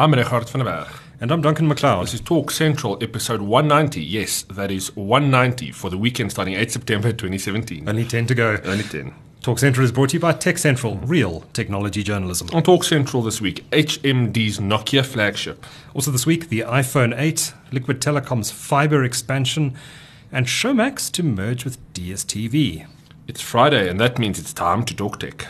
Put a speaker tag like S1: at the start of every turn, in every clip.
S1: I'm Regardt van der Berg.
S2: And I'm Duncan McLeod.
S1: This is Talk Central, episode 190. Yes, that is 190 for the weekend starting 8 September 2017.
S2: Only 10 to go.
S1: Only 10.
S2: Talk Central is brought to you by Tech Central, real technology journalism.
S1: On Talk Central this week, HMD's Nokia flagship.
S2: Also this week, the iPhone 8, Liquid Telecom's fiber expansion, and Showmax to merge with DSTV.
S1: It's Friday, and that means it's time to talk tech.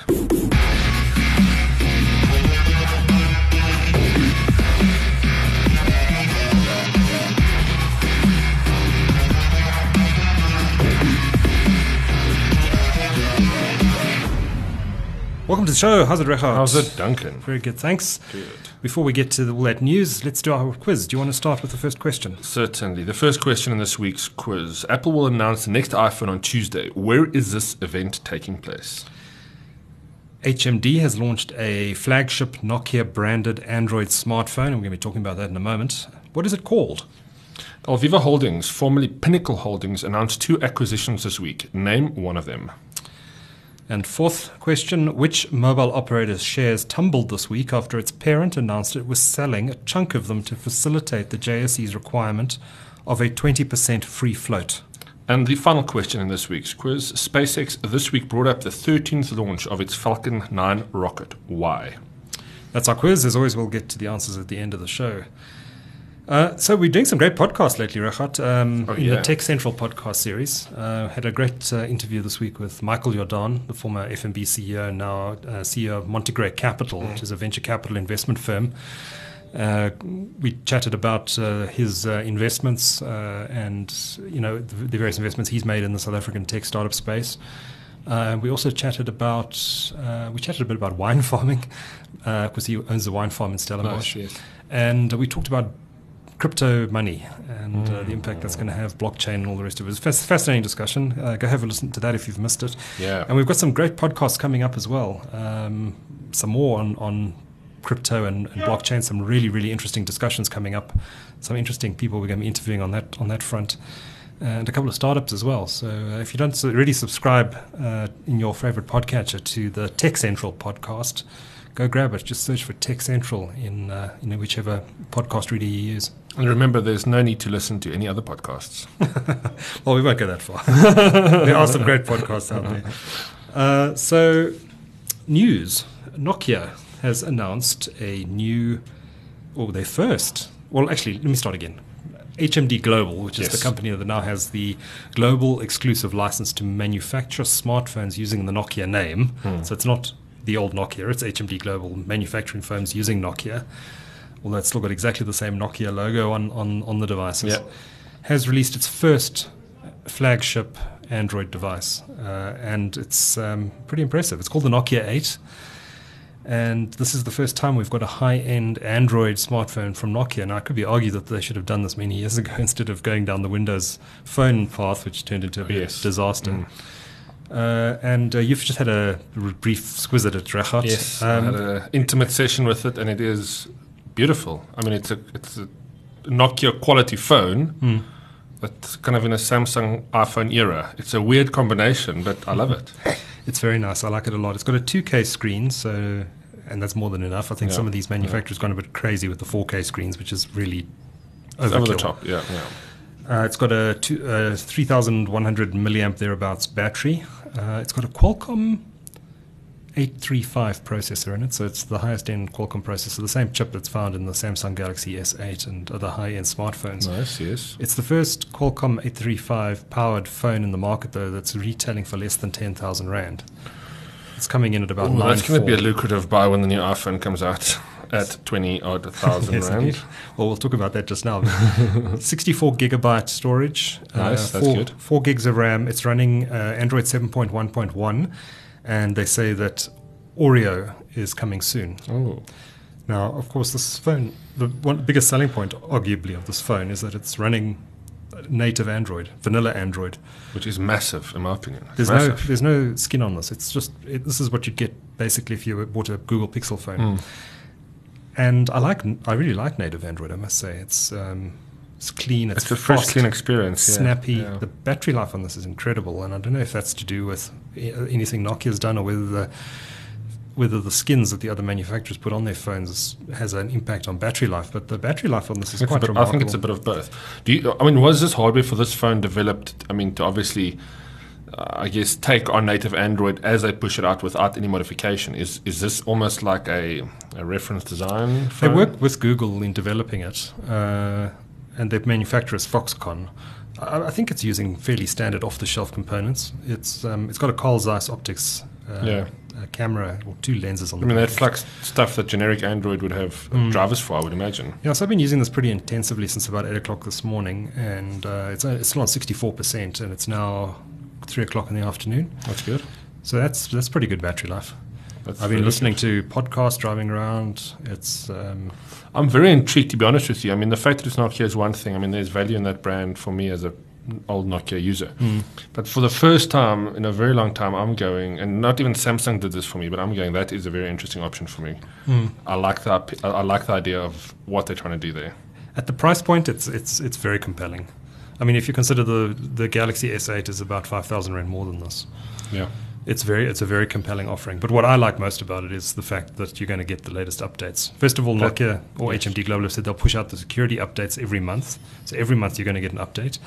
S2: Welcome to the show. How's it, Regardt?
S1: How's it, Duncan?
S2: Very good, thanks.
S1: Good.
S2: Before we get to the, all that news, let's do our quiz. Do you want to start with the first question?
S1: Certainly. The first question in this week's quiz Apple will announce the next iPhone on Tuesday. Where is this event taking place?
S2: HMD has launched a flagship Nokia branded Android smartphone, and we're going to be talking about that in a moment. What is it called?
S1: Alviva Holdings, formerly Pinnacle Holdings, announced two acquisitions this week. Name one of them.
S2: And fourth question Which mobile operator's shares tumbled this week after its parent announced it was selling a chunk of them to facilitate the JSE's requirement of a 20% free float?
S1: And the final question in this week's quiz SpaceX this week brought up the 13th launch of its Falcon 9 rocket. Why?
S2: That's our quiz. As always, we'll get to the answers at the end of the show. Uh, so we're doing some great podcasts lately, Regardt. Um,
S1: Oh,
S2: in
S1: yeah.
S2: the Tech Central podcast series, uh, had a great uh, interview this week with Michael Jordan, the former FNB CEO, and now uh, CEO of Montegray Capital, which is a venture capital investment firm. Uh, we chatted about uh, his uh, investments uh, and you know the, the various investments he's made in the South African tech startup space. Uh, we also chatted about uh, we chatted a bit about wine farming because he owns a wine farm in Stellenbosch,
S1: Nice, yes.
S2: and we talked about crypto money and uh, the impact that's going to have blockchain and all the rest of it. It was a fas- fascinating discussion. Uh, go have a listen to that if you've missed it.
S1: Yeah.
S2: And we've got some great podcasts coming up as well. Um, some more on, on crypto and, and blockchain. Some really really interesting discussions coming up. Some interesting people we're going to be interviewing on that on that front. And a couple of startups as well. So uh, if you don't really subscribe uh, in your favorite podcatcher to the Tech Central podcast, go grab it. Just search for Tech Central in uh, you know whichever podcast reader you use.
S1: And remember, there's no need to listen to any other podcasts.
S2: Well, we won't go that far. there are some great podcasts out there. Uh, so, news Nokia has announced a new, or their first, well, actually, let me start again. HMD Global, which is
S1: Yes.
S2: the company that now has the global exclusive license to manufacture smartphones using the Nokia name. So it's not the old Nokia, it's HMD Global manufacturing firms using Nokia, although it's still got exactly the same Nokia logo on, on, on the devices
S1: Yeah.
S2: has released its first flagship Android device, uh, and it's um, pretty impressive. It's called the Nokia 8, and this is the first time we've got a high-end Android smartphone from Nokia. Now, it could be argued that they should have done this many years ago instead of going down the Windows Phone path, which turned into a
S1: Yes.
S2: disaster.
S1: Mm.
S2: Uh, and uh, you've just had a brief squiz at it, Regardt.
S1: Yes, I had an intimate session with it, and it is beautiful. I mean, it's a it's a Nokia quality phone,
S2: Hmm.
S1: but kind of in a Samsung iPhone era. It's a weird combination, but I love it.
S2: It's very nice. I like it a lot. It's got a 2K screen, so and that's more than enough. I think
S1: Yeah.
S2: some of these manufacturers gone a bit crazy with the 4K screens, which is really
S1: It's over the top. Yeah, yeah.
S2: Uh, it's got a two, uh, 3,100 milliamp thereabouts battery. Uh, it's got a Qualcomm 835 processor in it, so it's the highest end Qualcomm processor, the same chip that's found in the Samsung Galaxy S8 and other high end smartphones.
S1: Nice. Yes.
S2: It's the first Qualcomm 835 powered phone in the market, though, that's retailing for less than 10,000 Rand. It's coming in at about
S1: Ooh,
S2: nine.
S1: that's going to be a lucrative buy when the new iPhone comes out at twenty odd thousand
S2: Yes,
S1: rand.
S2: indeed. Well, we'll talk about that just now. 64 gigabyte storage.
S1: Nice, that's
S2: four,
S1: good.
S2: Four gigs of RAM. It's running uh, Android 7.1.1, and they say that Oreo is coming soon.
S1: Oh,
S2: Now, of course, this phone, the one biggest selling point, arguably, of this phone is that it's running native Android, vanilla Android.
S1: which is massive in my opinion.
S2: There's
S1: massive.
S2: no, there's no skin on this. It's just it, this is what you'd get basically if you bought a Google Pixel phone.
S1: Mm.
S2: And I like, I really like native Android. I must say, it's um, it's clean. It's,
S1: It's a fresh,
S2: fast,
S1: clean experience. yeah,
S2: snappy.
S1: yeah.
S2: The battery life on this is incredible, and I don't know if that's to do with uh, anything Nokia's done or whether the whether the skins that the other manufacturers put on their phones has an impact on battery life. But the battery life on this is
S1: It's
S2: quite
S1: bit- I think it's a bit of both. Do you? I mean, was this hardware for this phone developed? I mean, to obviously, I guess, take on native Android as they push it out without any modification. Is is this almost like a, a reference design?
S2: They
S1: Phone?
S2: work with Google in developing it, uh, and their manufacturer is Foxconn. I, I think it's using fairly standard off-the-shelf components. It's um, it's got a Carl Zeiss optics uh,
S1: Yeah.
S2: uh, camera or two lenses on
S1: I
S2: the
S1: mean, that
S2: back.
S1: flux stuff that generic Android would have uh,
S2: Mm.
S1: drivers for, I would imagine.
S2: Yeah, so I've been using this pretty intensively since about eight o'clock this morning, and uh, it's, uh, it's still on sixty-four percent, and it's now three o'clock in the afternoon.
S1: That's good.
S2: So that's that's pretty good battery life.
S1: That's
S2: I've been listening to podcasts driving around. It's um,
S1: I'm very intrigued, to be honest with you. I mean, the fact that it's Nokia is one thing. I mean, there's value in that brand for me as a old Nokia user. But for the first time in a very long time, I'm going, and not even Samsung did this for me, but I'm going. That is a very interesting option for me. I like that. I like the idea of what they're trying to do there.
S2: At the price point, it's it's it's very compelling. I mean, if you consider the the Galaxy S8 is about five thousand rand more than this,
S1: Yeah.
S2: it's very it's a very compelling offering. But what I like most about it is the fact that you're going to get the latest updates. First of all,
S1: That-
S2: Nokia or
S1: yes.
S2: HMD Global have said they'll push out the security updates every month. So every month you're going to get an update.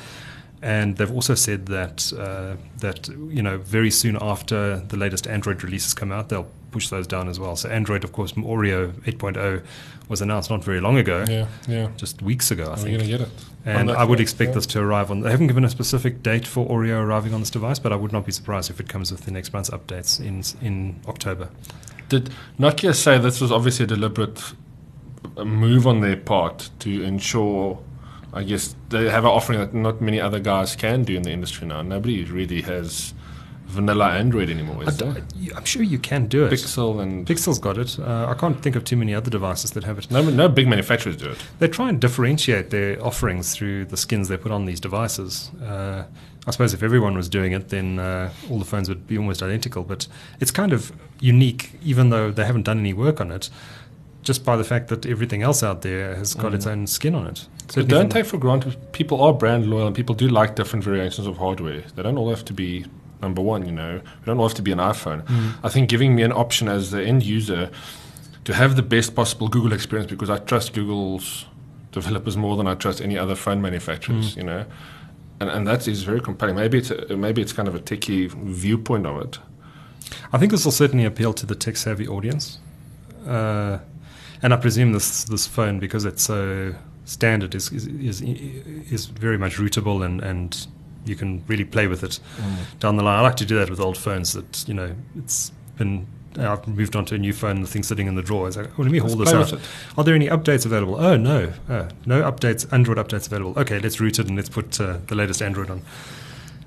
S2: And they've also said that uh, that you know very soon after the latest Android releases come out, they'll push those down as well. So Android, of course, Oreo 8.0 was announced not very long ago,
S1: Yeah. Yeah.
S2: just weeks ago, I
S1: Are
S2: think.
S1: going to get it?
S2: And I would expect
S1: yeah.
S2: this to arrive on. They haven't given a specific date for Oreo arriving on this device, but I would not be surprised if it comes with the next month's updates in in October.
S1: Did Nokia say this was obviously a deliberate uh, move on their part to ensure? I guess they have an offering that not many other guys can do in the industry now. Nobody really has vanilla Android anymore, is there?
S2: I'm sure you can do it.
S1: Pixel and
S2: Pixel's got it. Uh, I can't think of too many other devices that have it.
S1: no, no big manufacturers do it.
S2: They try and differentiate their offerings through the skins they put on these devices. Uh, I suppose if everyone was doing it, then uh, all the phones would be almost identical. But it's kind of unique, even though they haven't done any work on it, just by the fact that everything else out there has got its own skin on it. So
S1: don't take for granted people are brand loyal and people do like different variations of hardware. They don't all have to be number one, you know. we don't all have to be an iPhone. I think giving me an option as the end user to have the best possible Google experience because I trust Google's developers more than I trust any other phone manufacturers, you know. And, and that is very compelling. Maybe it's a, maybe it's kind of a techie viewpoint of it.
S2: I think this will certainly appeal to the tech savvy audience. Uh, and I presume this this phone, because it's so standard, is is, is, is very much rootable and, and you can really play with it down the line. I like to do that with old phones that, you know, it's been. I've moved on to a new phone, the thing's sitting in the drawer. It's like, oh, let me
S1: Let's
S2: hold this out. Are there any updates available? Oh, no. Oh, no updates, Android updates available. Okay, let's root it and let's put uh, the latest Android on.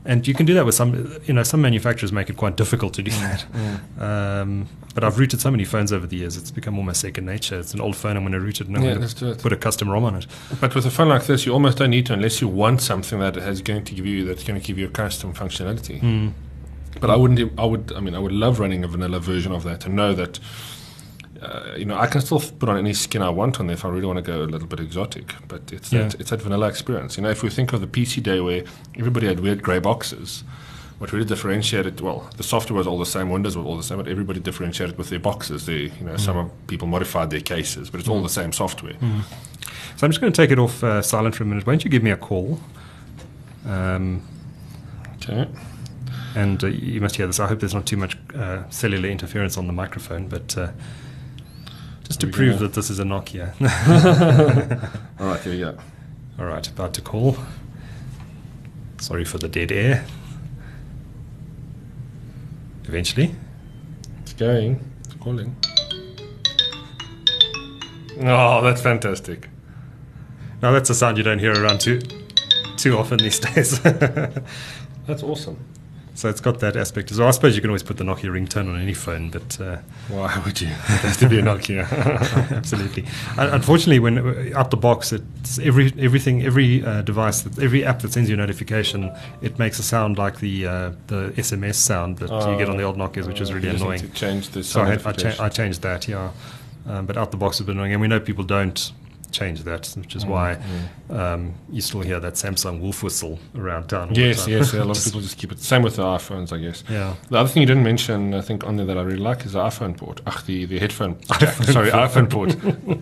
S2: And you can do that with some, you know, some manufacturers make it quite difficult to do that. Um, but I've rooted so many phones over the years, it's become almost second nature. It's an old phone, I'm going to root it and
S1: Yeah, let's do it.
S2: put a custom ROM on it.
S1: But with a phone like this, you almost don't need to unless you want something that is going to give you that's going to give you a custom functionality.
S2: Hmm.
S1: But I wouldn't. I would. I mean, I would love running a vanilla version of that to know that. Uh, you know, I can still put on any skin I want on there if I really want to go a little bit exotic. But it's
S2: Yeah.
S1: that it's that vanilla experience. You know, if we think of the PC day where everybody had weird grey boxes, what really differentiated well, the software was all the same, Windows was all the same, but everybody differentiated with their boxes. They, you know, some of people modified their cases, but it's all the same software.
S2: So I'm just going to take it off uh, silent for a minute. Won't you give me a call? Um,
S1: Okay.
S2: and uh, you must hear this. I hope there's not too much uh, cellular interference on the microphone, but uh, just to prove
S1: gonna-
S2: that this is a Nokia.
S1: All right, here we go.
S2: All right, about to call. Sorry for the dead air. Eventually.
S1: It's going. It's calling. Oh, that's fantastic.
S2: Now that's a sound you don't hear around too too often these days.
S1: That's awesome.
S2: So it's got that aspect as well. I suppose you can always put the Nokia ringtone on any phone, but uh,
S1: Why would you? It has to be a Nokia.
S2: absolutely. Un- Unfortunately, when uh, out the box, it's every everything, every uh, device, that, every app that sends you a notification, it makes a sound like the uh, the SMS sound that you get on the old Nokias, which is
S1: Uh,
S2: really
S1: you
S2: annoying.
S1: To change the
S2: So I, had, I, cha- I changed that, yeah. Um, but out the box has been annoying, and we know people don't changed that, which
S1: Mm,
S2: is why um, you still hear that Samsung wolf whistle around town.
S1: Yes, yes. Yeah, a lot of people just keep it. Same with the iPhones, I guess.
S2: Yeah.
S1: The other thing you didn't mention, I think, on there that I really like is the iPhone port. Ach, the, the headphone. sorry, iPhone port.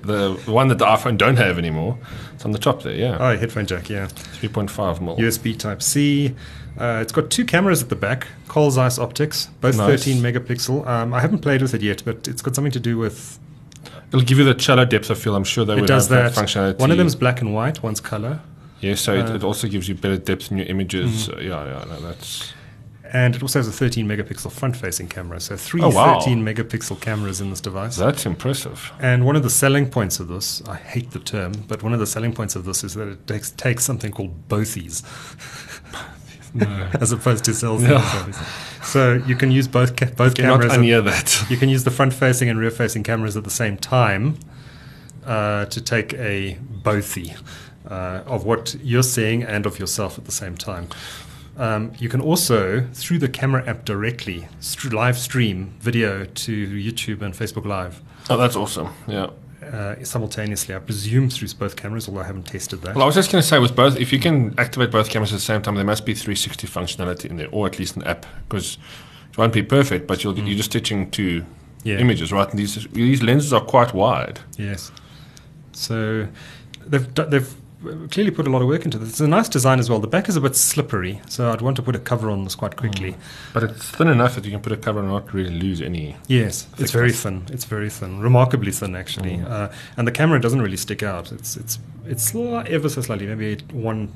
S1: the, the one that the iPhone don't have anymore. It's on the top there, yeah.
S2: Oh, headphone jack, yeah.
S1: 3.5 mil.
S2: USB Type C. Uh, it's got two cameras at the back, Carl Zeiss optics, both
S1: Nice.
S2: 13 megapixel. Um, I haven't played with it yet, but it's got something to do with.
S1: It'll give you the shallow depth of field. I'm sure they
S2: It
S1: would
S2: does
S1: have
S2: that.
S1: that, functionality.
S2: One of them is black and white, one's color.
S1: Yeah, so it,
S2: uh,
S1: it also gives you better depth in your images.
S2: Mm-hmm.
S1: Uh, yeah, yeah, no, that's.
S2: And it also has a 13 megapixel front facing camera. So three
S1: Oh, wow.
S2: 13 megapixel cameras in this device.
S1: That's impressive.
S2: And one of the selling points of this, I hate the term, but one of the selling points of this is that it takes, takes something called bothies as opposed to cell.
S1: Yeah.
S2: obviously. So you can use both ca- both
S1: Cannot
S2: cameras.
S1: unhear that.
S2: you can use the front facing and rear facing cameras at the same time uh, to take a bothy uh, of what you're seeing and of yourself at the same time. Um, you can also, through the camera app directly, st- live stream video to YouTube and Facebook Live
S1: Oh, that's awesome. Yeah.
S2: Uh, simultaneously. I presume through both cameras, although I haven't tested that.
S1: Well, I was just going to say, with both, if you can activate both cameras at the same time, there must be 360 functionality in there, or at least an app, because it won't be perfect, but you'll, you're just stitching two
S2: Mm. Yeah.
S1: images, right? And these these lenses are quite wide.
S2: Yes. So they've they've clearly put a lot of work into this. It's a nice design as well. The back is a bit slippery, so I'd want to put a cover on this quite quickly.
S1: But it's thin enough that you can put a cover on and not really lose any.
S2: Yes, it's very thin. It's very thin, remarkably thin actually, uh, and the camera doesn't really stick out. It's it's it's ever so slightly, maybe one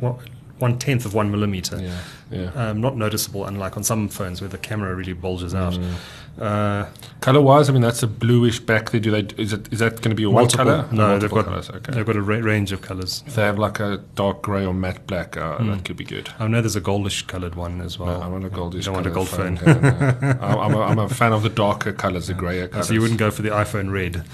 S2: one one tenth of one millimeter.
S1: Yeah, yeah.
S2: Um, not noticeable, unlike on some phones where the camera really bulges out. Uh,
S1: Color wise, I mean, that's a bluish back there. Do they? Is it? Is that going to be a one color?
S2: No,
S1: Multiple
S2: they've got
S1: colors. Okay.
S2: they've got a ra- range of colors.
S1: If they have like a dark grey or matte black, uh,
S2: Hmm.
S1: that could be good.
S2: I know there's a goldish coloured one as well.
S1: No, I want a goldish.
S2: You don't want a gold phone.
S1: yeah, no. I'm, a, I'm a fan of the darker colors, the grayer colors.
S2: so you wouldn't go for the iPhone red.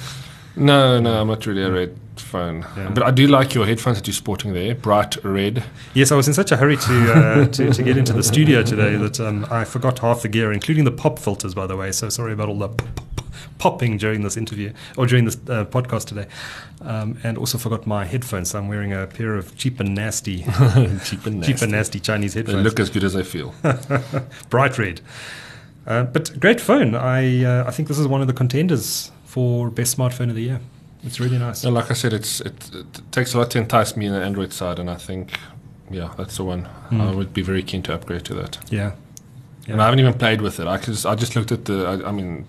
S1: No, no, I'm not really a red phone.
S2: Yeah.
S1: But I do like your headphones that you're sporting there, bright red.
S2: Yes, I was in such a hurry to uh, to, to get into the studio today that um, I forgot half the gear, including the pop filters, by the way. So sorry about all the popping during this interview or during this uh, podcast today. Um, and also forgot my headphones. So I'm wearing a pair of cheap and nasty,
S1: Cheap and
S2: cheap and nasty Chinese headphones.
S1: They look as good as I feel.
S2: bright red. Uh, but great phone. I uh, I think this is one of the contenders for best smartphone of the year. It's really nice.
S1: And like I said, it's it, it takes a lot to entice me in the Android side, and I think, yeah, that's the one. I would be very keen to upgrade to that.
S2: Yeah.
S1: And I haven't even played with it. I just, I just looked at the. I, I mean,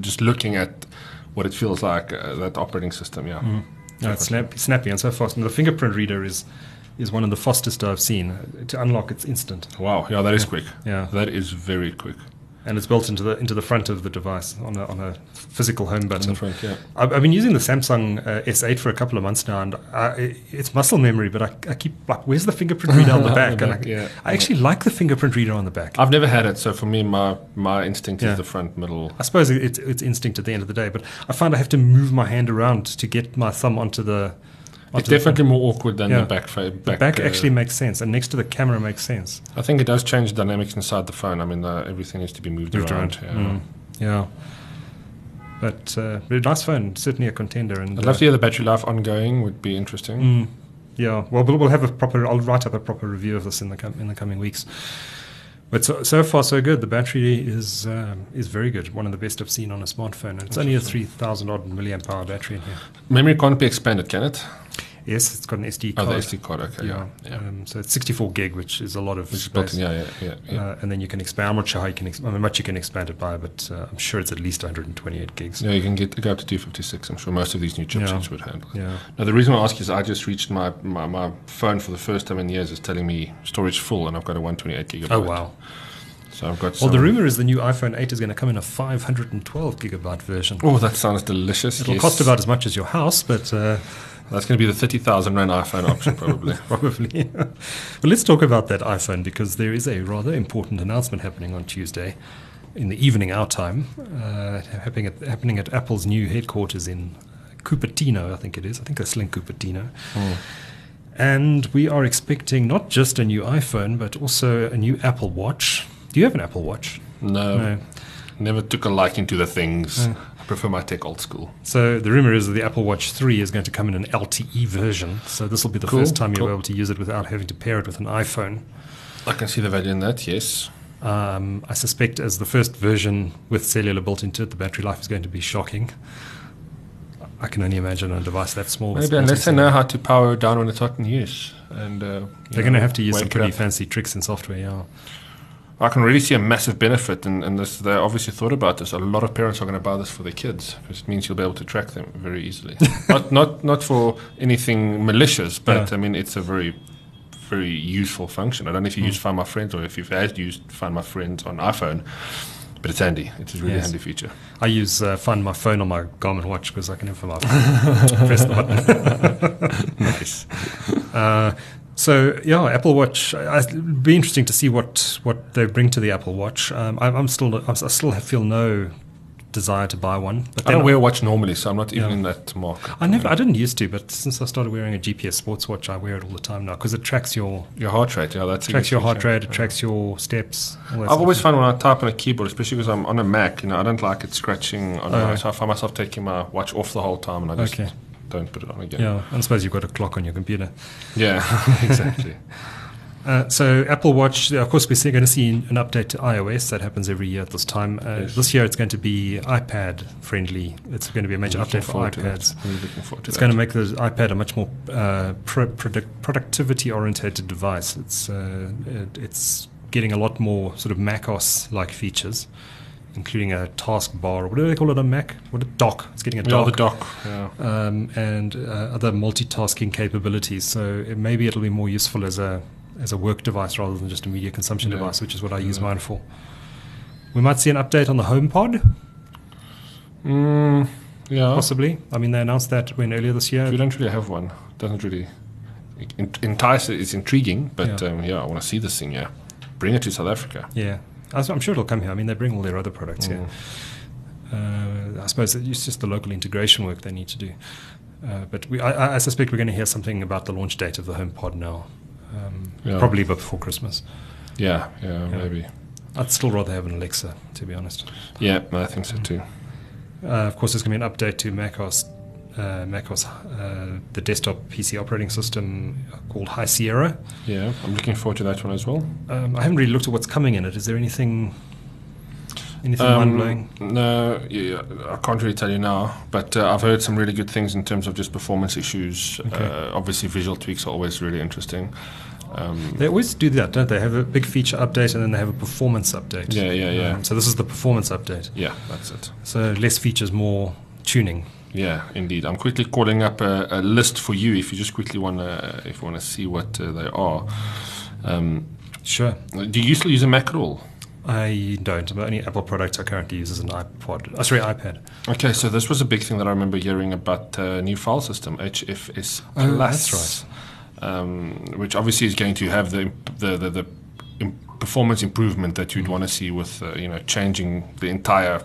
S1: just looking at what it feels like uh, that operating system. Yeah.
S2: No, it's snappy, snappy and so fast. And the fingerprint reader is is one of the fastest I've seen. Uh, To unlock, it's instant.
S1: Wow. Yeah, that is quick.
S2: Yeah,
S1: That is very quick.
S2: And it's built into the into the front of the device on a on a physical home button.
S1: front, yeah.
S2: I've, I've been using the Samsung uh, S8 for a couple of months now, and I, it's muscle memory. But I, I keep like, where's the fingerprint reader on the back? and I,
S1: yeah.
S2: I actually like the fingerprint reader on the back.
S1: I've never had it, so for me, my my instinct
S2: Yeah.
S1: is the front middle.
S2: I suppose it's it's instinct at the end of the day, but I find I have to move my hand around to get my thumb onto the.
S1: It's definitely more awkward than
S2: Yeah.
S1: the back. Fa-
S2: The
S1: back,
S2: back
S1: uh,
S2: actually makes sense, and next to the camera makes sense.
S1: I think it does change the dynamics inside the phone. I mean, uh, everything needs to be moved,
S2: Moved
S1: around.
S2: around.
S1: Yeah.
S2: Mm. Yeah. But uh, very nice phone, certainly a contender. And
S1: I'd love to hear the battery life ongoing. Would be interesting.
S2: Mm, yeah, well, we'll we'll have a proper. I'll write up a proper review of this in the com- in the coming weeks. But so, so far so good. The battery is um, is very good. One of the best I've seen on a smartphone. And it's only a three thousand odd milliamp hour battery in here.
S1: Memory can't be expanded, can it?
S2: Yes, it's got an SD
S1: Oh,
S2: card.
S1: the SD card. Okay.
S2: yeah,
S1: Yeah.
S2: Um, so it's sixty four gig, which is a lot of
S1: Which is built
S2: space.
S1: in. Yeah. Yeah. Yeah. yeah.
S2: Uh, and then you can expand. I'm not sure how you can. Ex- I mean, much you can expand it by, but uh, I'm sure it's at least 128 gigs.
S1: Yeah, you can get go up to 256. I'm sure most of these new chipsets
S2: Yeah.
S1: would handle. it.
S2: Yeah.
S1: Now, the reason I ask is I just reached my, my, my phone for the first time in years is telling me storage full, and I've got a 128 gigabyte.
S2: Oh wow.
S1: So I've got.
S2: Well, the rumor is the new iPhone 8 is going to come in a 512 gigabyte version.
S1: Oh, that sounds delicious.
S2: It'll
S1: yes.
S2: cost about as much as your house, but uh,
S1: That's going to be the 30,000 rand iPhone option, probably.
S2: probably. well, let's talk about that iPhone because there is a rather important announcement happening on Tuesday in the evening our time, uh, happening, at, happening at Apple's new headquarters in Cupertino, I think it is. I think still in Cupertino.
S1: Hmm.
S2: And we are expecting not just a new iPhone, but also a new Apple Watch. Do you have an Apple Watch?
S1: No,
S2: No.
S1: never took a liking to the things.
S2: Uh,
S1: prefer my tech old school.
S2: So the rumor is that the Apple Watch 3 is going to come in an LTE version. So this will be the
S1: Cool,
S2: first time you'll be able to use it without having to pair it with an iPhone.
S1: I can see the value in that. Yes.
S2: Um, I suspect as the first version with cellular built into it, the battery life is going to be shocking. I can only imagine a device that small.
S1: Maybe unless they know how to power it down when it's not in use, and uh,
S2: They're going to have to use some pretty fancy tricks in software, yeah.
S1: I can really see a massive benefit, and, and this, they obviously thought about this. A lot of parents are going to buy this for their kids because it means you'll be able to track them very easily. not not not for anything malicious, but
S2: Yeah.
S1: I mean it's a very very useful function. I don't know if you use Find My Friends or if you've had used Find My Friends on iPhone, but it's handy. It's a really
S2: Yes.
S1: handy feature.
S2: I use uh, Find My Phone on my Garmin watch because I can have my press the button.
S1: nice.
S2: Uh, so yeah, Apple Watch. It'd be interesting to see what, what they bring to the Apple Watch. Um, I'm, I'm still I'm, I still feel no desire to buy one. But
S1: I don't wear a watch normally, so I'm not even
S2: Yeah.
S1: in that market.
S2: I never I didn't used to, but since I started wearing a GPS sports watch, I wear it all the time now because it tracks your
S1: Your heart rate, yeah, that's
S2: tracks your heart rate, it tracks your steps.
S1: I've always found when I type on a keyboard, especially because I'm on a Mac, you know, I don't like it scratching on
S2: Oh, yeah.
S1: so I find myself taking my watch off the whole time and I just
S2: Okay.
S1: Don't put it on again.
S2: Yeah, and I suppose you've got a clock on your computer.
S1: Yeah, exactly.
S2: Uh, so Apple Watch, of course, we're going to see an update to iOS. That happens every year at this time. Uh,
S1: Yes.
S2: This year, it's going to be iPad friendly. It's going to be a major update for
S1: forward to that.
S2: iPads.
S1: Really looking forward to
S2: It's
S1: that.
S2: going to make the iPad a much more uh, pro- product- productivity-orientated device. It's uh, it, it's getting a lot more sort of macOS-like features, including a taskbar. What do they call it on Mac? What a dock? It's getting a
S1: yeah,
S2: dock.
S1: the dock. Yeah.
S2: um, and uh, other multitasking capabilities. So it, maybe it'll be more useful as a as a work device rather than just a media consumption
S1: Yeah.
S2: device, which is what I use mine for. We might see an update on the HomePod,
S1: Mm, yeah.
S2: possibly. I mean, they announced that when earlier this year.
S1: We don't really have one. Doesn't really entice. It's intriguing, but
S2: Yeah.
S1: yeah, um, yeah I want to see this thing. Yeah, bring it to South Africa.
S2: Yeah, I'm sure it'll come here. I mean, they bring all their other products here.
S1: Mm.
S2: Uh, I suppose it's just the local integration work they need to do. Uh, but we, I, I suspect we're going to hear something about the launch date of the HomePod now, um,
S1: Yeah.
S2: probably before Christmas.
S1: Yeah, yeah,
S2: Yeah.
S1: maybe.
S2: I'd still rather have an Alexa, to be honest.
S1: Yeah, I think so too.
S2: Uh, of course, there's going to be an update to macOS, uh, macOS, uh, the desktop PC operating system called High Sierra.
S1: Yeah, I'm looking forward to that one as well.
S2: Um, I haven't really looked at what's coming in it. Is there anything, anything mind
S1: Um,
S2: blowing?
S1: no, yeah, I can't really tell you now, but uh, I've heard some really good things in terms of just performance issues.
S2: Okay.
S1: Uh, obviously, visual tweaks are always really interesting. Um,
S2: They always do that, don't they? Have a big feature update and then they have a performance update.
S1: Yeah, yeah, yeah.
S2: Um, so this is the performance update.
S1: yeah, that's it.
S2: So less features, more tuning.
S1: Yeah, indeed. I'm quickly calling up a, a list for you if you just quickly want to if you want to see what uh, they are. Um,
S2: Sure.
S1: do you still use a Mac at all?
S2: I don't. The only Apple product I currently use is an iPod. Oh, sorry, iPad.
S1: Okay, so this was a big thing that I remember hearing about uh, new file system HFS
S2: Oh,
S1: Plus.
S2: that's
S1: Um, which obviously is going to have the the the, the performance improvement that you'd want to see with uh, you know changing the entire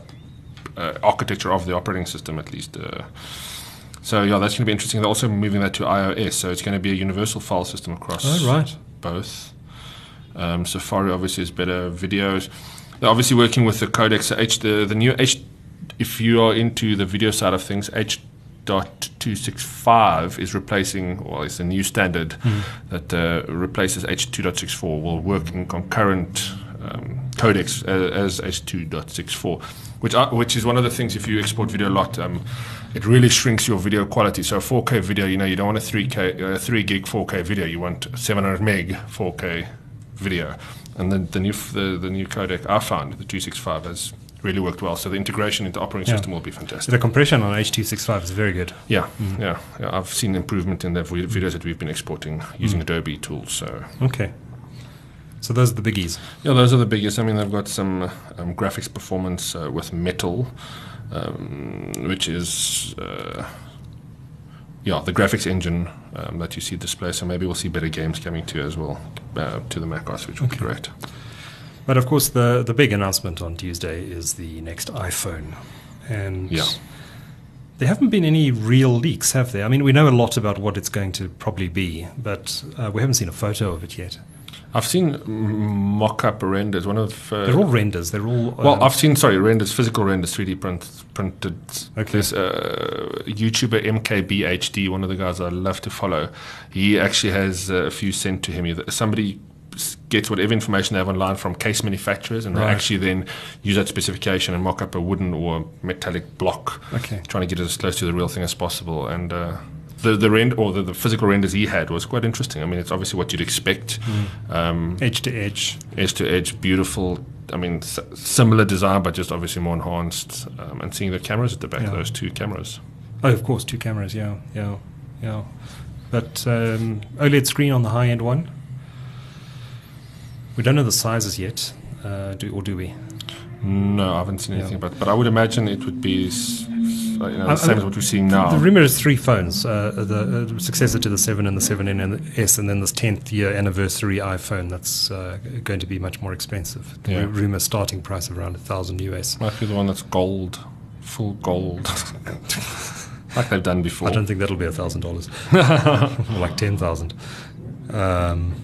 S1: uh, architecture of the operating system at least. Uh, so yeah, that's going to be interesting. They're also moving that to iOS, so it's going to be a universal file system across
S2: Oh, right.
S1: both. Um, Safari obviously is better videos. They're obviously working with the codecs. So H the the new H. If you are into the video side of things, H. Dot two six five is replacing, well, it's a new standard that uh, replaces H two dot six four. Will work in concurrent um, codecs as, as H two dot six four, which are, which is one of the things. If you export video a lot, um, it really shrinks your video quality. So a 4K video, you know, you don't want a 3K, uh, 3 gig 4K video. You want 700 meg 4K video. And then the new the, the new codec I found, the 265, has really worked well. So the integration into operating
S2: Yeah.
S1: system will be fantastic.
S2: the compression on H265 is very good.
S1: Yeah, yeah, yeah. I've seen improvement in the videos that we've been exporting using Adobe tools. So
S2: Okay. So those are the biggies.
S1: yeah, those are the biggest. I mean, they've got some um, graphics performance uh, with Metal, um, which is uh, yeah the graphics engine um, that you see displayed. So maybe we'll see better games coming to as well uh, to the macOS, which will be great.
S2: But of course, the, the big announcement on Tuesday is the next iPhone. And
S1: Yeah.
S2: there haven't been any real leaks, have there? I mean, we know a lot about what it's going to probably be, but uh, we haven't seen a photo of it yet.
S1: I've seen mock-up renders. One of uh,
S2: They're all renders. They're all.
S1: well,
S2: um,
S1: I've seen sorry renders, physical renders, 3D print, printed.
S2: Okay.
S1: There's uh, YouTuber MKBHD, one of the guys I love to follow. He actually has uh, a few sent to him. Somebody gets whatever information they have online from case manufacturers, and they actually then use that specification and mock up a wooden or metallic block,
S2: Okay.
S1: trying to get it as close to the real thing as possible. And uh, the the rend or the, the physical renders he had was quite interesting. I mean, it's obviously what you'd expect. Um,
S2: edge to edge.
S1: edge to edge, beautiful. I mean, s- similar design, but just obviously more enhanced. Um, and seeing the cameras at the back,
S2: Yeah.
S1: those two cameras.
S2: Oh, of course, two cameras. Yeah, yeah, yeah. But um, OLED screen on the high end one. We don't know the sizes yet, uh, do or do we?
S1: No, I haven't seen anything
S2: Yeah.
S1: about but I would imagine it would be s- s- you know, the same as what we're seeing now.
S2: The rumor is three phones: uh, the uh, successor to the seven and the seven and the S, and then this tenth year anniversary iPhone. That's uh, going to be much more expensive. The
S1: Yeah.
S2: ru- rumor starting price of around a thousand US.
S1: Might be the one that's gold, full gold, like they've done before.
S2: I don't think that'll be a thousand dollars. Like ten thousand. Um,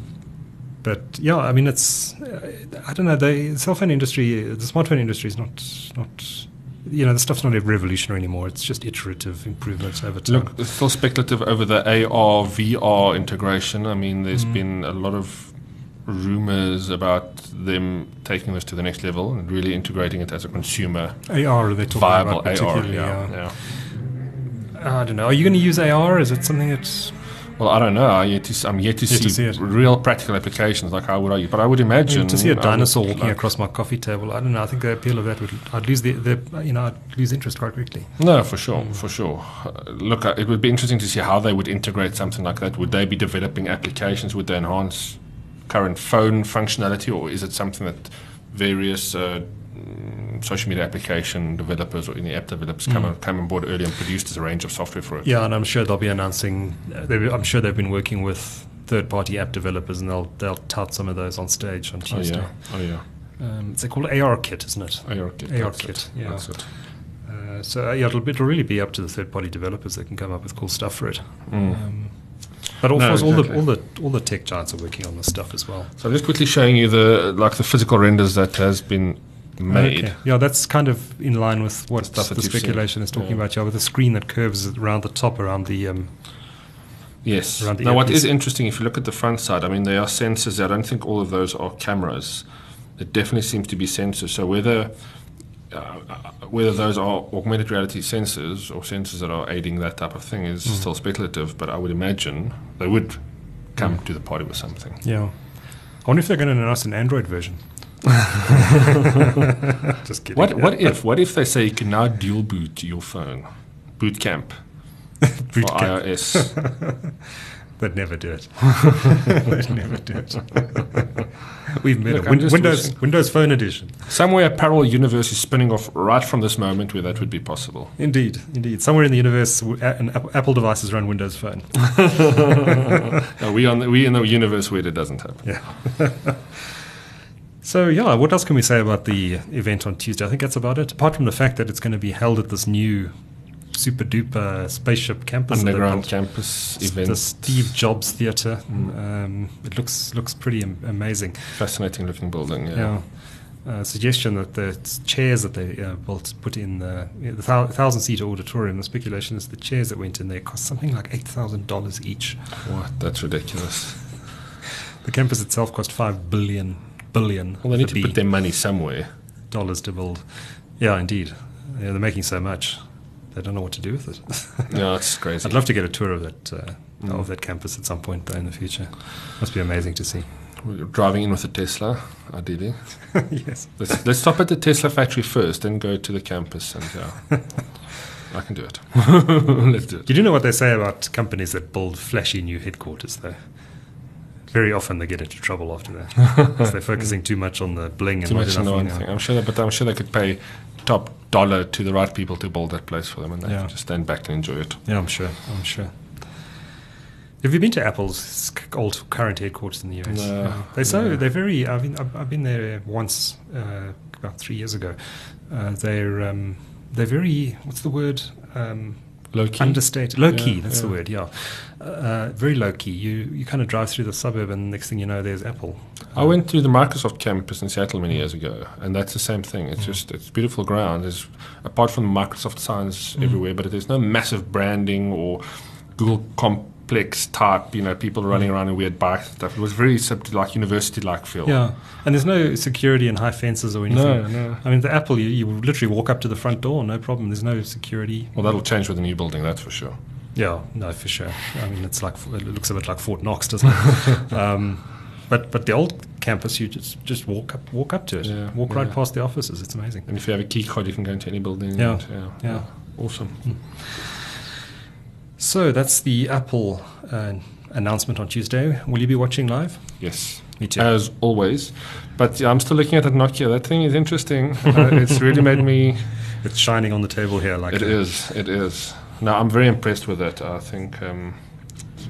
S2: but yeah, I mean, it's uh, I don't know. The cell phone industry, the smartphone industry is not not. You know, the stuff's not revolutionary anymore. It's just iterative improvements over time.
S1: Look, it's still speculative over the AR VR integration. I mean, there's
S2: Mm.
S1: been a lot of rumors about them taking this to the next level and really integrating it as a consumer
S2: AR, they're talking
S1: viable
S2: about
S1: AR.
S2: particularly.
S1: Yeah,
S2: yeah.
S1: yeah.
S2: I don't know. Are you going to use AR? Is it something that's?
S1: Well, I don't know. I yet to, I'm yet to,
S2: Yet
S1: see,
S2: to see
S1: real practical applications. Like how would I? But I would imagine
S2: to see a
S1: I would
S2: dinosaur walking
S1: like-
S2: across my coffee table, I don't know. I think the appeal of that would I'd lose the, the you know I'd lose interest quite quickly.
S1: No, for sure, for sure. Uh, look, uh, it would be interesting to see how they would integrate something like that. Would they be developing applications? Would they enhance current phone functionality, or is it something that various uh, mm, social media application developers or any app developers come, on, come on board early and produced a range of software for it?
S2: Yeah, and I'm sure they'll be announcing. Uh, I'm sure they've been working with third-party app developers, and they'll they'll tout some of those on stage on
S1: Oh
S2: Tuesday.
S1: yeah, oh yeah.
S2: Um, it's called AR Kit, isn't it?
S1: AR kit.
S2: AR kit,
S1: it,
S2: yeah.
S1: That's it.
S2: Uh, so uh, yeah, it'll, it'll really be up to the third-party developers that can come up with cool stuff for it.
S1: Mm.
S2: Um, but of
S1: No,
S2: course, all the all the all the tech giants are working on this stuff as well.
S1: So I'm just quickly showing you the like the physical renders that has been made.
S2: Okay. Yeah, that's kind of in line with what
S1: Stuff
S2: the
S1: you've seen.
S2: speculation is talking
S1: Yeah.
S2: about. Yeah, with a screen that curves around the top, around the um,
S1: Yes.
S2: around the
S1: Now, what is interesting, if you look at the front side, I mean, there are sensors. I don't think all of those are cameras. It definitely seems to be sensors. So whether uh, whether those are augmented reality sensors or sensors that are aiding that type of thing is
S2: Mm.
S1: still speculative. But I would imagine they would come to the party with something.
S2: yeah. I wonder if they're going to announce an Android version. Just kidding.
S1: What what if what if they say you can now dual boot your phone, boot camp
S2: Boot
S1: for
S2: camp.
S1: iOS?
S2: They'd never do it. They'd never do it. We've made
S1: Look,
S2: a
S1: I'm
S2: Win- Windows
S1: wishing-
S2: Windows Phone Edition.
S1: Somewhere a parallel universe is spinning off right from this moment where that would be possible.
S2: Indeed, indeed. Somewhere in the universe, an Apple Apple devices run Windows Phone.
S1: No, we on the, we in the universe where it doesn't happen.
S2: Yeah. So yeah, what else can we say about the event on Tuesday? I think that's about it. Apart from the fact that it's going to be held at this new super duper spaceship campus,
S1: Underground campus event.
S2: the Steve Jobs Theatre.
S1: Mm.
S2: Um, it looks looks pretty am- amazing.
S1: Fascinating looking building. Yeah.
S2: Yeah. Uh, suggestion that the chairs that they uh, built put in the, the thou- thousand seat auditorium. The speculation is the chairs that went in there cost something like eight thousand dollars each.
S1: What? That's ridiculous.
S2: The campus itself cost five billion billion.
S1: Well, they need to
S2: a
S1: put their money somewhere.
S2: dollars to build. Yeah, indeed. Yeah, they're making so much. They don't know what to do with it.
S1: Yeah, it's crazy.
S2: I'd love to get a tour of that uh,
S1: Mm.
S2: of that campus at some point though in the future. Must be amazing to see.
S1: We're driving in with a Tesla, ideally.
S2: yes.
S1: Let's, let's stop at the Tesla factory first, then go to the campus, and yeah, I can do it. let's do it.
S2: You know what they say about companies that build flashy new headquarters, though? Very often they get into trouble after that. 'Cause they're focusing too much on the bling and
S1: Too
S2: not
S1: much on
S2: enough
S1: one
S2: on-
S1: thing. I'm sure, that, but I'm sure they could pay top dollar to the right people to build that place for them, and they
S2: Yeah.
S1: can just stand back and enjoy it.
S2: Yeah, I'm sure. I'm sure. Have you been to Apple's old current headquarters in the US?
S1: No,
S2: They're so
S1: no.
S2: they're very. I've been I've, I've been there once uh, about three years ago. Uh, they're um, they're very. What's the word? Um,
S1: Low key.
S2: understated, low key.
S1: Yeah,
S2: that's the word. Yeah, uh, very low key. You you kind of drive through the suburb, and next thing you know, there's Apple.
S1: I went to the Microsoft campus in Seattle many years ago, and that's the same thing. It's just it's beautiful ground. There's apart from the Microsoft signs everywhere, but there's no massive branding or Google complex type. You know, people running around in weird bike stuff. It was very like university-like feel.
S2: Yeah, and there's no security and high fences or anything.
S1: No, no.
S2: I mean, the Apple, you, you literally walk up to the front door, no problem. There's no security.
S1: Well, that'll change with the new building, that's for sure.
S2: Yeah, no, for sure. I mean, it's like it looks a bit like Fort Knox, doesn't it? um, but but the old campus, you just just walk up walk up to it,
S1: Yeah,
S2: walk right past the offices. It's amazing.
S1: And if you have a key card, you can go into any building.
S2: Yeah,
S1: and, yeah,
S2: yeah.
S1: Awesome.
S2: So that's the Apple uh, announcement on Tuesday. Will you be watching live?
S1: Yes.
S2: Me too.
S1: As always. But yeah, I'm still looking at that Nokia. That thing is interesting. uh, it's really made me.
S2: It's shining on the table here, like
S1: It
S2: a-
S1: is. It is. No, I'm very impressed with it. I think um,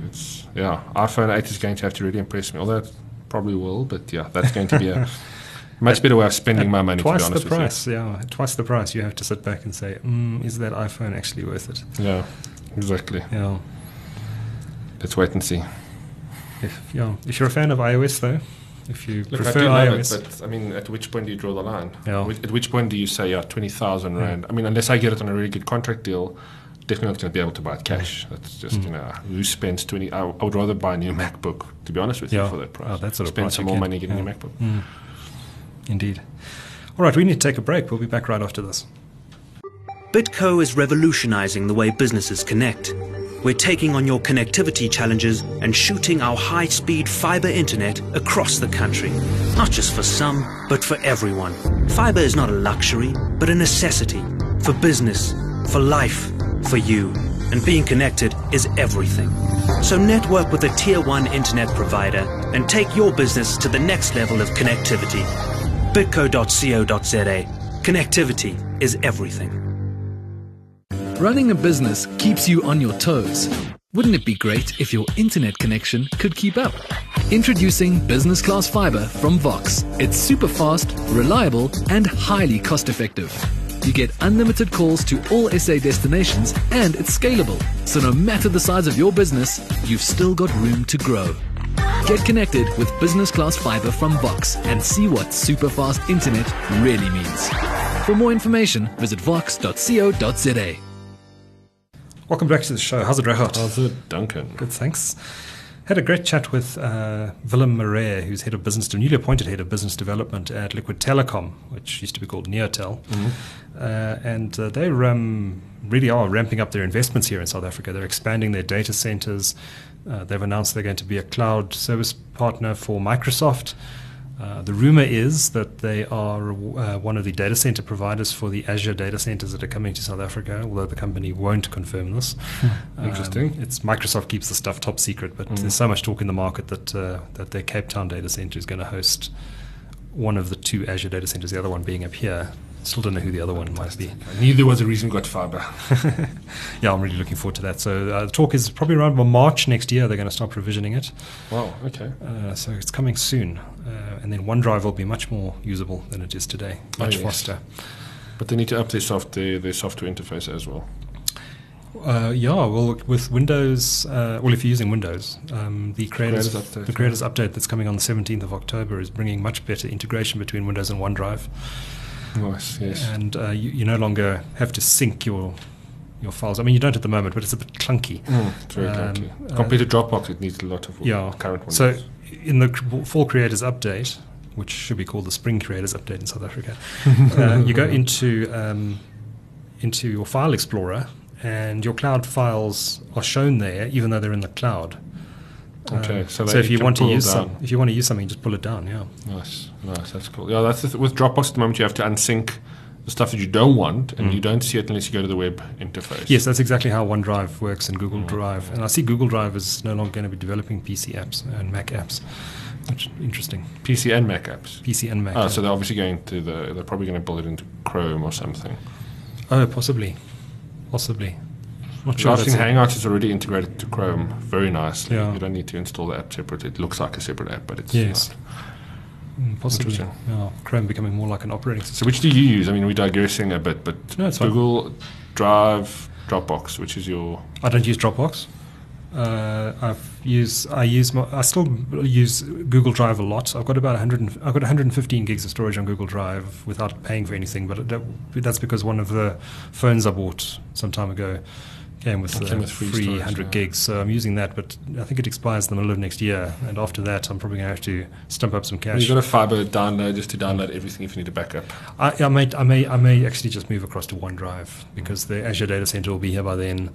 S1: it's yeah. iPhone 8 is going to have to really impress me. Although it probably will, but yeah, that's going to be a much better way of spending my money.
S2: Twice
S1: to be
S2: the
S1: honest with
S2: price, yeah. Twice the price. You have to sit back and say, mm, is that iPhone actually worth it?
S1: Yeah, exactly.
S2: Yeah.
S1: Let's wait and see.
S2: If, yeah. if you're a fan of iOS, though, if you
S1: Look, I
S2: prefer
S1: love
S2: iOS,
S1: it, but I mean, at which point do you draw the line?
S2: Yeah.
S1: At which point do you say, yeah, twenty thousand rand? I mean, unless I get it on a really good contract deal, definitely not going to be able to buy it cash. That's just
S2: Mm.
S1: you know, who spends twenty? I, I would rather buy a new MacBook, to be honest with
S2: Yeah.
S1: you, for that price.
S2: Oh, that sort of
S1: spend
S2: price
S1: some more money getting
S2: Yeah.
S1: a new MacBook.
S2: Mm. Indeed. All right, we need to take a break. We'll be back right after this.
S3: Bitco is revolutionizing the way businesses connect. We're taking on your connectivity challenges and shooting our high speed fiber internet across the country. Not just for some, but for everyone. Fiber is not a luxury, but a necessity. For business, for life, for you. And being connected is everything. So network with a tier 1 internet provider and take your business to the next level of connectivity. bitco.co.za. Connectivity is everything.
S4: Running a business keeps you on your toes. Wouldn't it be great if your internet connection could keep up? Introducing Business Class Fiber from Vox. It's super fast, reliable, and highly cost effective. You get unlimited calls to all SA destinations and it's scalable. So no matter the size of your business, you've still got room to grow. Get connected with Business Class Fiber from Vox and see what super fast internet really means. For more information, visit vox.co.za.
S2: Welcome back to the show. How's it, Regardt?
S1: How's it, Duncan?
S2: Good, thanks. Had a great chat with uh, Willem Marais, who's head of business, newly appointed head of business development at Liquid Telecom, which used to be called Neotel. Uh, and uh, they um, really are ramping up their investments here in South Africa. They're expanding their data centers. Uh, they've announced they're going to be a cloud service partner for Microsoft. Uh, the rumor is that they are uh, one of the data center providers for the Azure data centers that are coming to South Africa, although the company won't confirm this.
S1: Interesting.
S2: Um, it's Microsoft keeps the stuff top secret, but there's so much talk in the market that uh, that their Cape Town data center is going to host one of the two Azure data centers, the other one being up here. Still don't know who the other one might be.
S1: There was a reason got fiber.
S2: Yeah, I'm really looking forward to that. So uh, the talk is probably around March next year. They're going to start provisioning it.
S1: Wow. Okay.
S2: Uh, so it's coming soon, uh, and then OneDrive will be much more usable than it is today,
S1: Oh,
S2: much
S1: yes.
S2: faster.
S1: But they need to up their soft their, their software interface as well.
S2: Uh, yeah, well, with Windows, uh, well, if you're using Windows, um, the creators,
S1: Creators Update,
S2: the creators update that's coming on the 17th of October is bringing much better integration between Windows and OneDrive,
S1: Nice. Yes.
S2: and uh, you, you no longer have to sync your your files. I mean, you don't at the moment, but it's a bit clunky.
S1: Mm, it's very
S2: Um,
S1: clunky.
S2: uh,
S1: Compared to Dropbox, it needs a lot of
S2: Yeah.
S1: current ones.
S2: So, in the fall creators update, which should be called the spring creators update in South Africa, uh, you go into um, into your file explorer, and your cloud files are shown there, even though they're in the cloud.
S1: Okay,
S2: Um,
S1: so
S2: so if
S1: you
S2: you want to use some, if you want to use something, just pull it down. Yeah.
S1: Nice, nice. That's cool. Yeah, that's th- with Dropbox at the moment. You have to unsync the stuff that you don't want, and you don't see it unless you go to the web interface.
S2: Yes, that's exactly how OneDrive works in
S1: Mm.
S2: Google Drive. And I see Google Drive is no longer going to be developing PC apps and Mac apps, which interesting.
S1: PC and Mac apps.
S2: PC and Mac.
S1: Oh,
S2: yeah.
S1: so they're obviously going to the. They're probably going to build it into Chrome or something.
S2: oh, possibly, possibly. Not sure.
S1: I've seen Hangouts is already integrated to Chrome very nicely.
S2: Yeah.
S1: You don't need to install the app separate. It looks like a separate app, but it's
S2: Yes.
S1: not.
S2: Mm, Possibly. Yeah, Chrome becoming more like an operating system.
S1: So which do you use? I mean, we're digressing a bit, but
S2: No, it's fine.
S1: Google Drive, Dropbox, which is your
S2: I don't use Dropbox. Uh, I've used I use my, I still use Google Drive a lot. I've got about 100 and, I've got 115 gigs of storage on Google Drive without paying for anything. But that, that's because one of the phones I bought some time ago came with,
S1: It
S2: uh,
S1: came with free
S2: free
S1: storage,
S2: 100
S1: yeah.
S2: gigs. So I'm using that, but I think it expires in the middle of next year. And after that, I'm probably going to have to stump up some cash.
S1: You've got a fiber download just to download everything if you need a backup.
S2: I, I may, I may, I may actually just move across to OneDrive because the Azure Data Center will be here by then.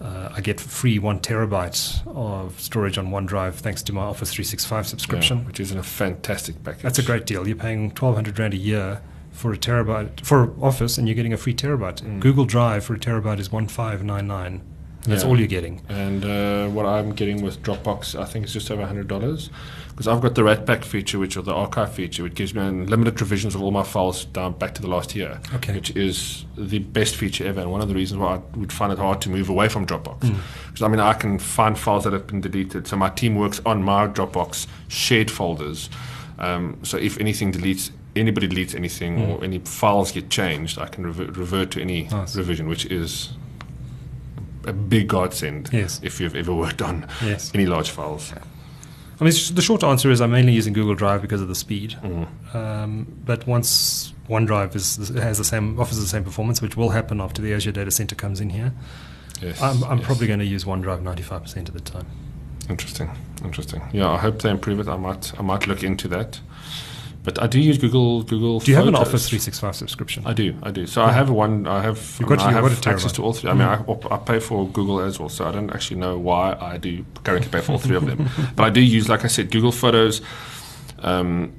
S2: Uh, I get free one terabyte of storage on OneDrive thanks to my Office 365 subscription.
S1: Yeah, which is a fantastic package.
S2: That's a great deal. You're paying 1,200 rand a year for a terabyte for Office, and you're getting a free terabyte.
S1: Mm.
S2: Google Drive for a terabyte is 1599. That's
S1: Yeah.
S2: all you're getting.
S1: And uh, what I'm getting with Dropbox, I think it's just over $100. Because I've got the Rat Pack feature, which or the archive feature, which gives me unlimited revisions of all my files down back to the last year.
S2: Okay.
S1: Which is the best feature ever. And one of the reasons why I would find it hard to move away from Dropbox.
S2: Mm.
S1: Because, I mean, I can find files that have been deleted. So my team works on my Dropbox shared folders. Um, so if anything deletes, anybody deletes anything or any files get changed, I can revert, revert to any
S2: Mm. Nice.
S1: revision, which is a big godsend
S2: Yes.
S1: if you've ever worked on
S2: Yes.
S1: any large files.
S2: I mean, the short answer is I'm mainly using Google Drive because of the speed.
S1: Mm.
S2: Um, but once OneDrive is, has the same offers the same performance, which will happen after the Azure Data Center comes in here,
S1: Yes,
S2: I'm, I'm
S1: yes.
S2: probably going to use OneDrive 95% of the time.
S1: interesting. Interesting. Yeah, I hope they improve it. I might I might look into that. But I do use Google Google.
S2: Do you have an Office 365 subscription?
S1: I do, I do. So I have one. I have.
S2: You've
S1: I,
S2: got-
S1: mean, I
S2: you've
S1: have
S2: got
S1: access to all three. I mean, I, I pay for Google as well, so I don't actually know why I do currently pay for all three of them. But I do use, like I said, Google Photos. Um,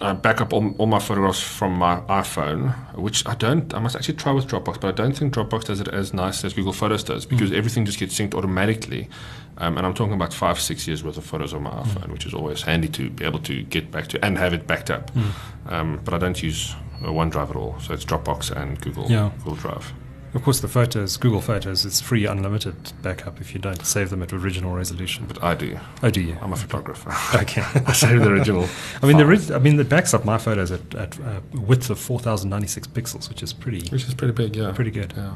S1: I back up all, all my photographs from my iPhone, which I don't. I must actually try with Dropbox, but I don't think Dropbox does it as nice as Google Photos does because everything just gets synced automatically. Um, and I'm talking about five, six years worth of photos on my iPhone, which is always handy to be able to get back to and have it backed up. Um, but I don't use uh, OneDrive at all, so it's Dropbox and Google
S2: Yeah.
S1: Google Drive.
S2: Of course, the photos, Google Photos, it's free, unlimited backup if you don't save them at original resolution.
S1: But I do.
S2: Oh, do you?
S1: I'm a photographer.
S2: Okay.
S1: I save the original.
S2: I mean, the ri- I mean, it backs up my photos at, at uh, width of 4,096 pixels, which is pretty
S1: which is pretty big. Yeah,
S2: pretty good.
S1: Yeah.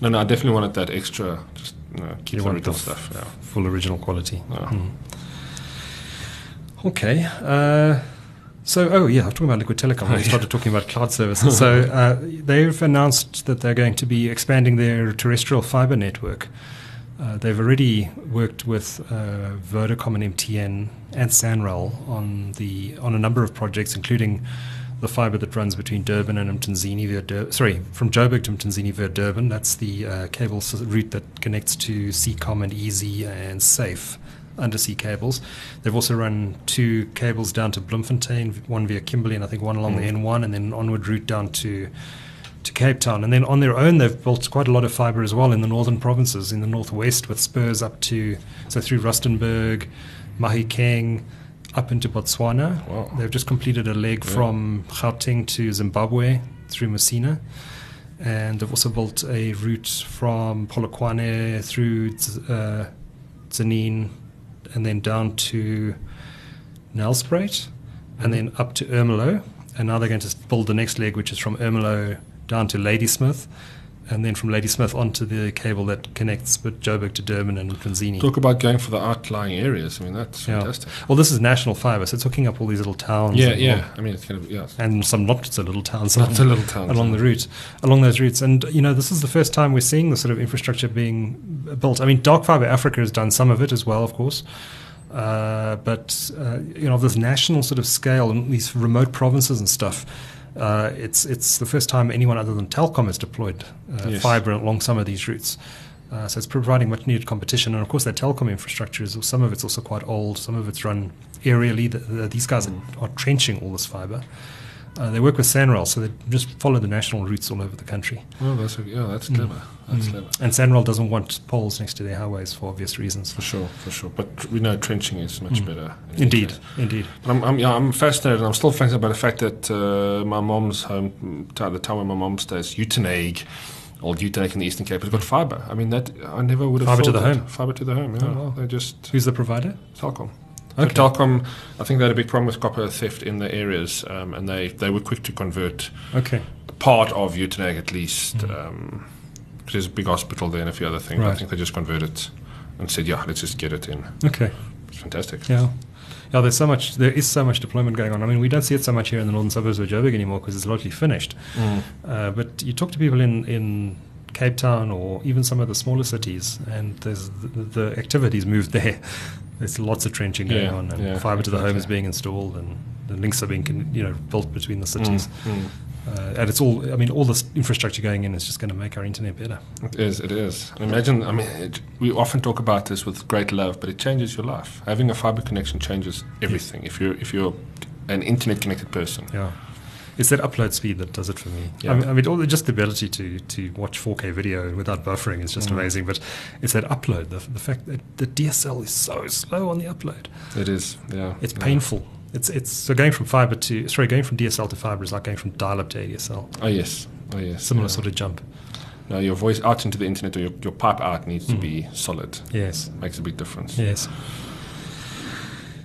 S1: No, no, I definitely wanted that extra. Just you know, keep
S2: You
S1: the
S2: want
S1: original
S2: the
S1: stuff. Yeah.
S2: Full original quality.
S1: Yeah.
S2: Mm. Okay. Uh, so, oh yeah, I'm talking about Liquid Telecom. We started talking about cloud services. so uh, they've announced that they're going to be expanding their terrestrial fiber network. Uh, they've already worked with uh, Vodacom and MTN and Sanral on the on a number of projects, including the fiber that runs between Durban and Mtunzini via Dur- sorry from Joburg to Mtunzini via Durban. That's the uh, cable s- route that connects to Seacom and EASSy and Safe undersea cables. They've also run two cables down to Bloemfontein, one via Kimberley and I think one along the N1, and then onward route down to to Cape Town. And then on their own, they've built quite a lot of fiber as well in the northern provinces, in the northwest, with spurs up to, so through Rustenburg, Mahikeng, up into Botswana.
S1: Wow.
S2: They've just completed a leg from Gauteng to Zimbabwe through Messina. And they've also built a route from Polokwane through uh, Tzaneen and then down to Nelspruit and then up to Ermelo. And now they're going to build the next leg, which is from Ermelo down to Ladysmith, and then from Ladysmith onto the cable that connects with Joburg to Durban and Mtunzini.
S1: Talk about going for the outlying areas. I mean, that's
S2: Yeah.
S1: fantastic.
S2: Well, this is national fiber, so it's hooking up all these little towns.
S1: Yeah, yeah. I mean, it's kind of yeah.
S2: and some not so little towns
S1: Not
S2: along,
S1: so little towns,
S2: along the route, along those routes. And you know, this is the first time we're seeing the sort of infrastructure being built. I mean, Dark Fiber Africa has done some of it as well, of course. Uh, but uh, you know, this national sort of scale and these remote provinces and stuff, uh, it's it's the first time anyone other than Telkom has deployed uh,
S1: Yes.
S2: fiber along some of these routes. Uh, so it's providing much needed competition, and of course that telecom infrastructure is some of it's also quite old. Some of it's run aerially. The, the, these guys are, are trenching all this fiber. Uh, they work with Sanral, so they just follow the national routes all over the country.
S1: Oh, that's yeah. That's clever. That's clever.
S2: And Sanral doesn't want poles next to their highways for obvious reasons.
S1: For sure, for sure. But we know trenching is much better. in
S2: Indeed, indeed.
S1: But I'm, I'm, yeah, I'm fascinated. and I'm still fascinated by the fact that uh, my mom's home, t- the town where my mom stays, Uitenhage, old Uitenhage in the Eastern Cape, has got fiber. I mean, that I never would have
S2: Fibre to the
S1: that.
S2: home.
S1: Fiber to the home. Yeah,
S2: Oh.
S1: well, they just
S2: Who's the provider?
S1: Telkom.
S2: Okay.
S1: So Telkom, I think they had a big problem with copper theft in the areas, um, and they, they were quick to convert
S2: Okay.
S1: part of Uitenhage at least.
S2: Hmm.
S1: Um, there's a big hospital there and a few other things.
S2: Right.
S1: I think they just converted and said, yeah, let's just get it in.
S2: Okay.
S1: It's fantastic.
S2: Yeah. Yeah, there's so much. There is so much deployment going on. I mean, we don't see it so much here in the northern suburbs of Joburg anymore because it's largely finished. Uh, but you talk to people in in Cape Town or even some of the smaller cities, and there's the, the activities moved there. There's lots of trenching going
S1: Yeah,
S2: on, and
S1: yeah,
S2: fiber to the home is being installed, and the links are being con- you know built between the cities.
S1: Mm.
S2: Uh, and it's all. I mean, all this infrastructure going in is just going to make our internet better.
S1: It is, it is. Imagine, I mean, it, we often talk about this with great love, but it changes your life. Having a fiber connection changes everything. If you're if you're an internet connected person,
S2: Yeah. It's that upload speed that does it for me.
S1: Yeah.
S2: I mean, I mean all the, just the ability to, to watch 4K video without buffering is just
S1: Mm.
S2: amazing. But it's that upload, the, the fact that the DSL is so slow on the upload.
S1: it is. Yeah,
S2: It's
S1: yeah.
S2: painful. It's it's so going from fiber to sorry going from DSL to fiber is like going from dial-up to ADSL.
S1: Oh yes, oh yes.
S2: Similar
S1: yeah.
S2: sort of jump.
S1: No, your voice out into the internet or your, your pipe out needs to
S2: Mm.
S1: be solid.
S2: Yes.
S1: Makes a big difference.
S2: Yes.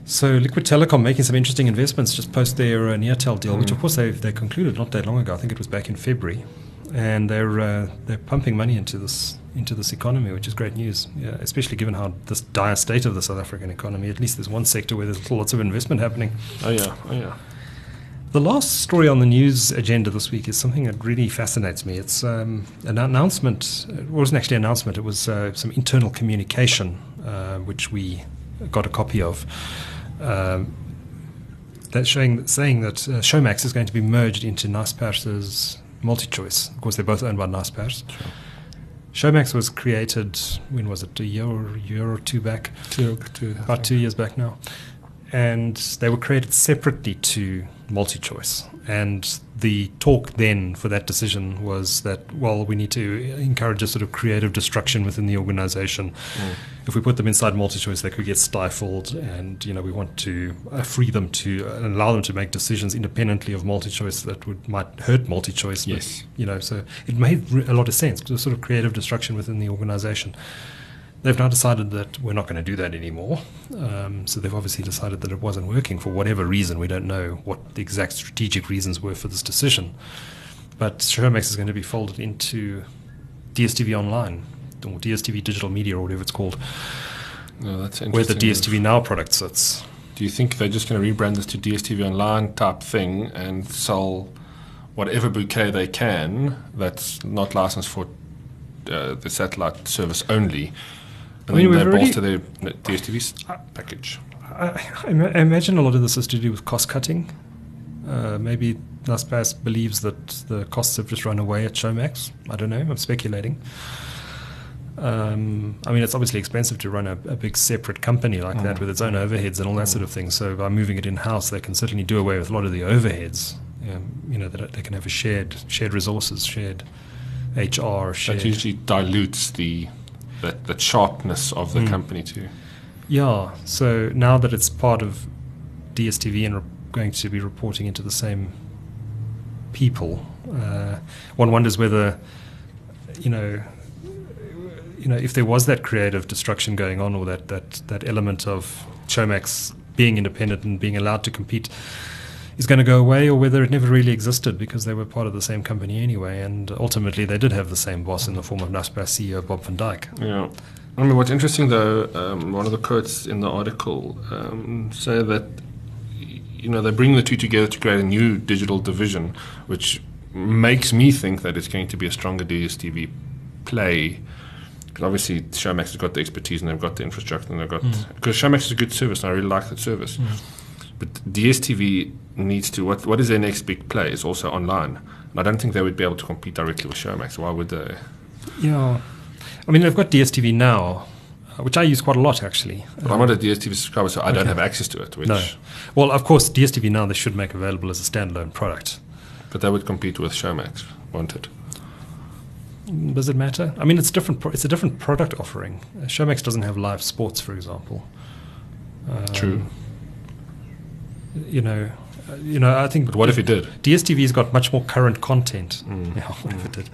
S2: So Liquid Telecom making some interesting investments just post their uh, Neotel deal, which
S1: Mm.
S2: of course they they concluded not that long ago. I think it was back in February, and they're uh, they're pumping money into this into this economy, which is great news. Yeah, especially given how this dire state of the South African economy. At least there's one sector where there's lots of investment happening.
S1: Oh yeah, oh yeah.
S2: The last story on the news agenda this week is something that really fascinates me. It's um, an announcement. It wasn't actually an announcement. It was uh, some internal communication, uh, which we got a copy of. Um, that's showing saying that uh, Showmax is going to be merged into Naspers' MultiChoice. Of course, they're both owned by Naspers. Showmax was created when was it? A year or year or two back
S1: Two, two,
S2: about two years back now. And they were created separately to multi-choice. And the talk then for that decision was that, well, we need to encourage a sort of creative destruction within the organization.
S1: Mm.
S2: If we put them inside multi-choice, they could get stifled. And, you know, we want to uh, free them to uh, allow them to make decisions independently of multi-choice that would might hurt multi-choice. but,
S1: Yes.
S2: you know, so it made a lot of sense, the sort of creative destruction within the organization. They've now decided that we're not going to do that anymore. Um, so they've obviously decided that it wasn't working for whatever reason. We don't know what the exact strategic reasons were for this decision. But Showmax is going to be folded into DSTV Online or DSTV Digital Media or whatever it's called,
S1: No, that's
S2: where the. DSTV Now product sits.
S1: Do you think they're just going to rebrand this to DSTV Online type thing and sell whatever bouquet they can that's not licensed for uh, the satellite service only? And
S2: I mean, we've already-
S1: their uh, DSTV package.
S2: I, I I imagine a lot of this is to do with cost cutting. Uh, maybe Naspers believes that the costs have just run away at Showmax. I don't know. I'm speculating. Um, I mean, it's obviously expensive to run a, a big separate company like that
S1: Mm.
S2: with its own overheads and all that sort of thing. So by moving it in house, they can certainly do away with a lot of the overheads. Um, you know, that they can have a shared shared resources, shared HR, shared.
S1: That usually dilutes the that, that sharpness of the
S2: Mm.
S1: company too.
S2: Yeah. So now that it's part of DSTV and re- going to be reporting into the same people, uh, one wonders whether, you know, you know, if there was that creative destruction going on, or that that that element of Showmax being independent and being allowed to compete. Is going to go away, or whether it never really existed because they were part of the same company anyway, and ultimately they did have the same boss in the form of Naspers CEO Bob van Dijk.
S1: Yeah. I mean, what's interesting though, um, one of the quotes in the article um, say that you know they bring the two together to create a new digital division, which makes me think that it's going to be a stronger DSTV play. Because obviously Showmax has got the expertise and they've got the infrastructure and they've got because Showmax is a good service and I really like that service. But DSTV needs to what what is their next big play? Is also online. And I don't think they would be able to compete directly with Showmax. Why would they?
S2: Yeah. I mean, they've got DSTV now, uh, which I use quite a lot actually.
S1: But I'm not a DSTV subscriber, so I don't have access to it. Which,
S2: No. Well, of course, DSTV now they should make available as a standalone product.
S1: But they would compete with Showmax, won't it?
S2: Does it matter? I mean, it's different. Pro- it's a different product offering. Uh, Showmax doesn't have live sports, for example. Um,
S1: True.
S2: You know, you know. I think.
S1: But what if it did?
S2: DSTV's got much more current content.
S1: Mm.
S2: Yeah, what if it did?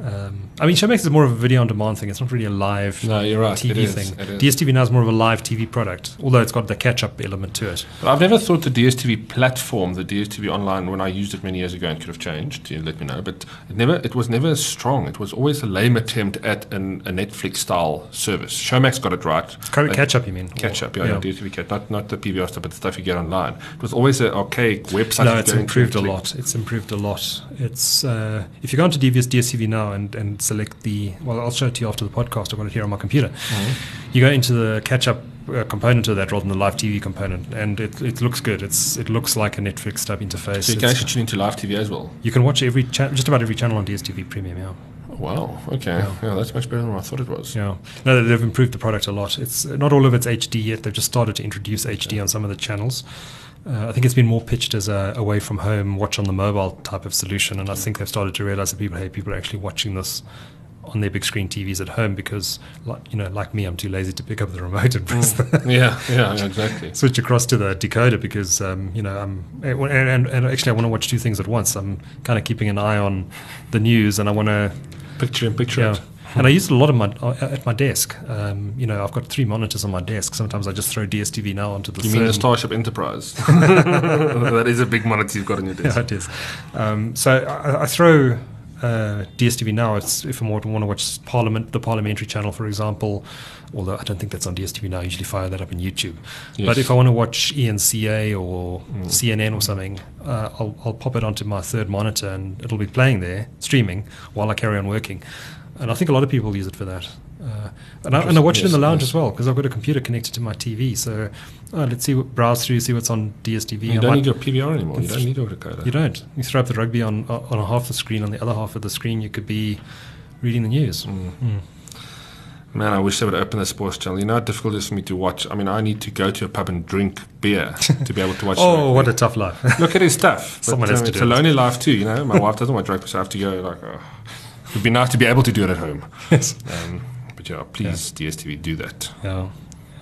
S2: Um, I mean, Showmax is more of a video on demand thing. It's not really a live
S1: No, you're right.
S2: TV
S1: it is.
S2: thing. DSTV now is more of a live TV product, although it's got the catch up element to it.
S1: But I've never thought the DSTV platform, the DSTV online, when I used it many years ago, and could have changed. You let me know, but it never. It was never as strong. It was always a lame attempt at an, a Netflix style service. Showmax got it right.
S2: Kind of catch up, you mean?
S1: Catch up, yeah, yeah. DSTV catch, not not the PVR stuff, but the stuff you get online. It was always an archaic website.
S2: No, it's improved a lot. It's improved a lot. It's uh, if you go onto DVS DSTV now and, and select the well, I'll show it to you after the podcast. I've got it here on my computer.
S1: Mm-hmm.
S2: You go into the catch up uh, component of that rather than the live TV component, and it, it looks good. It's it looks like a Netflix type interface.
S1: So you can
S2: It's-
S1: actually tune into live TV as well.
S2: you can watch every cha- just about every channel on DSTV Premium. Yeah.
S1: Wow. Okay. Yeah. that's much better than I thought it was.
S2: Yeah, no, they've improved the product a lot. It's not all of it's HD yet. They've just started to introduce HD on some of the channels. Uh, I think it's been more pitched as a away from home, watch on the mobile type of solution, and I think they've started to realize that people, hey, people are actually watching this on their big screen TVs at home because, like, you know, like me, I'm too lazy to pick up the remote and press the
S1: Yeah. Yeah. yeah, Exactly.
S2: switch across to the decoder because um, you know I'm and, and, and actually I want to watch two things at once. I'm kind of keeping an eye on the news and I want to
S1: Picture in picture.
S2: yeah. And I use it a lot of my at my desk. Um, you know, I've got three monitors on my desk. Sometimes I just throw DSTV now onto the.
S1: You mean the Starship Enterprise? that is a big monitor you've got on your desk.
S2: Yeah, it is. Um, so I, I throw uh, DSTV now. It's if I want to watch Parliament, the Parliamentary channel, for example. Although I don't think that's on DSTV now. I usually fire that up on YouTube.
S1: Yes.
S2: But if I want to watch ENCA or
S1: Mm.
S2: CNN or something, uh, I'll, I'll pop it onto my third monitor and it'll be playing there, streaming, while I carry on working. And I think a lot of people use it for that. Uh, and, I, and I watch it in the lounge
S1: yes.
S2: as well because I've got a computer connected to my TV. So uh, let's see, what, browse through, see what's on DSTV.
S1: You
S2: I
S1: don't need your PVR anymore. You don't need your decoder.
S2: you don't. You throw up the rugby on on a half the screen. On the other half of the screen, you could be reading the news.
S1: Mm. Man, I wish they would open the sports channel. You know how difficult it is for me to watch. I mean, I need to go to a pub and drink beer to be able to watch.
S2: Oh, what a tough life!
S1: Look at his stuff. But,
S2: Someone has
S1: um,
S2: to
S1: it's a
S2: it.
S1: lonely life too. You know, my wife doesn't watch rugby, so I have to go. Like, oh. It'd be nice to be able to do it at home.
S2: yes.
S1: Um, but yeah, please DSTV do that.
S2: Yeah.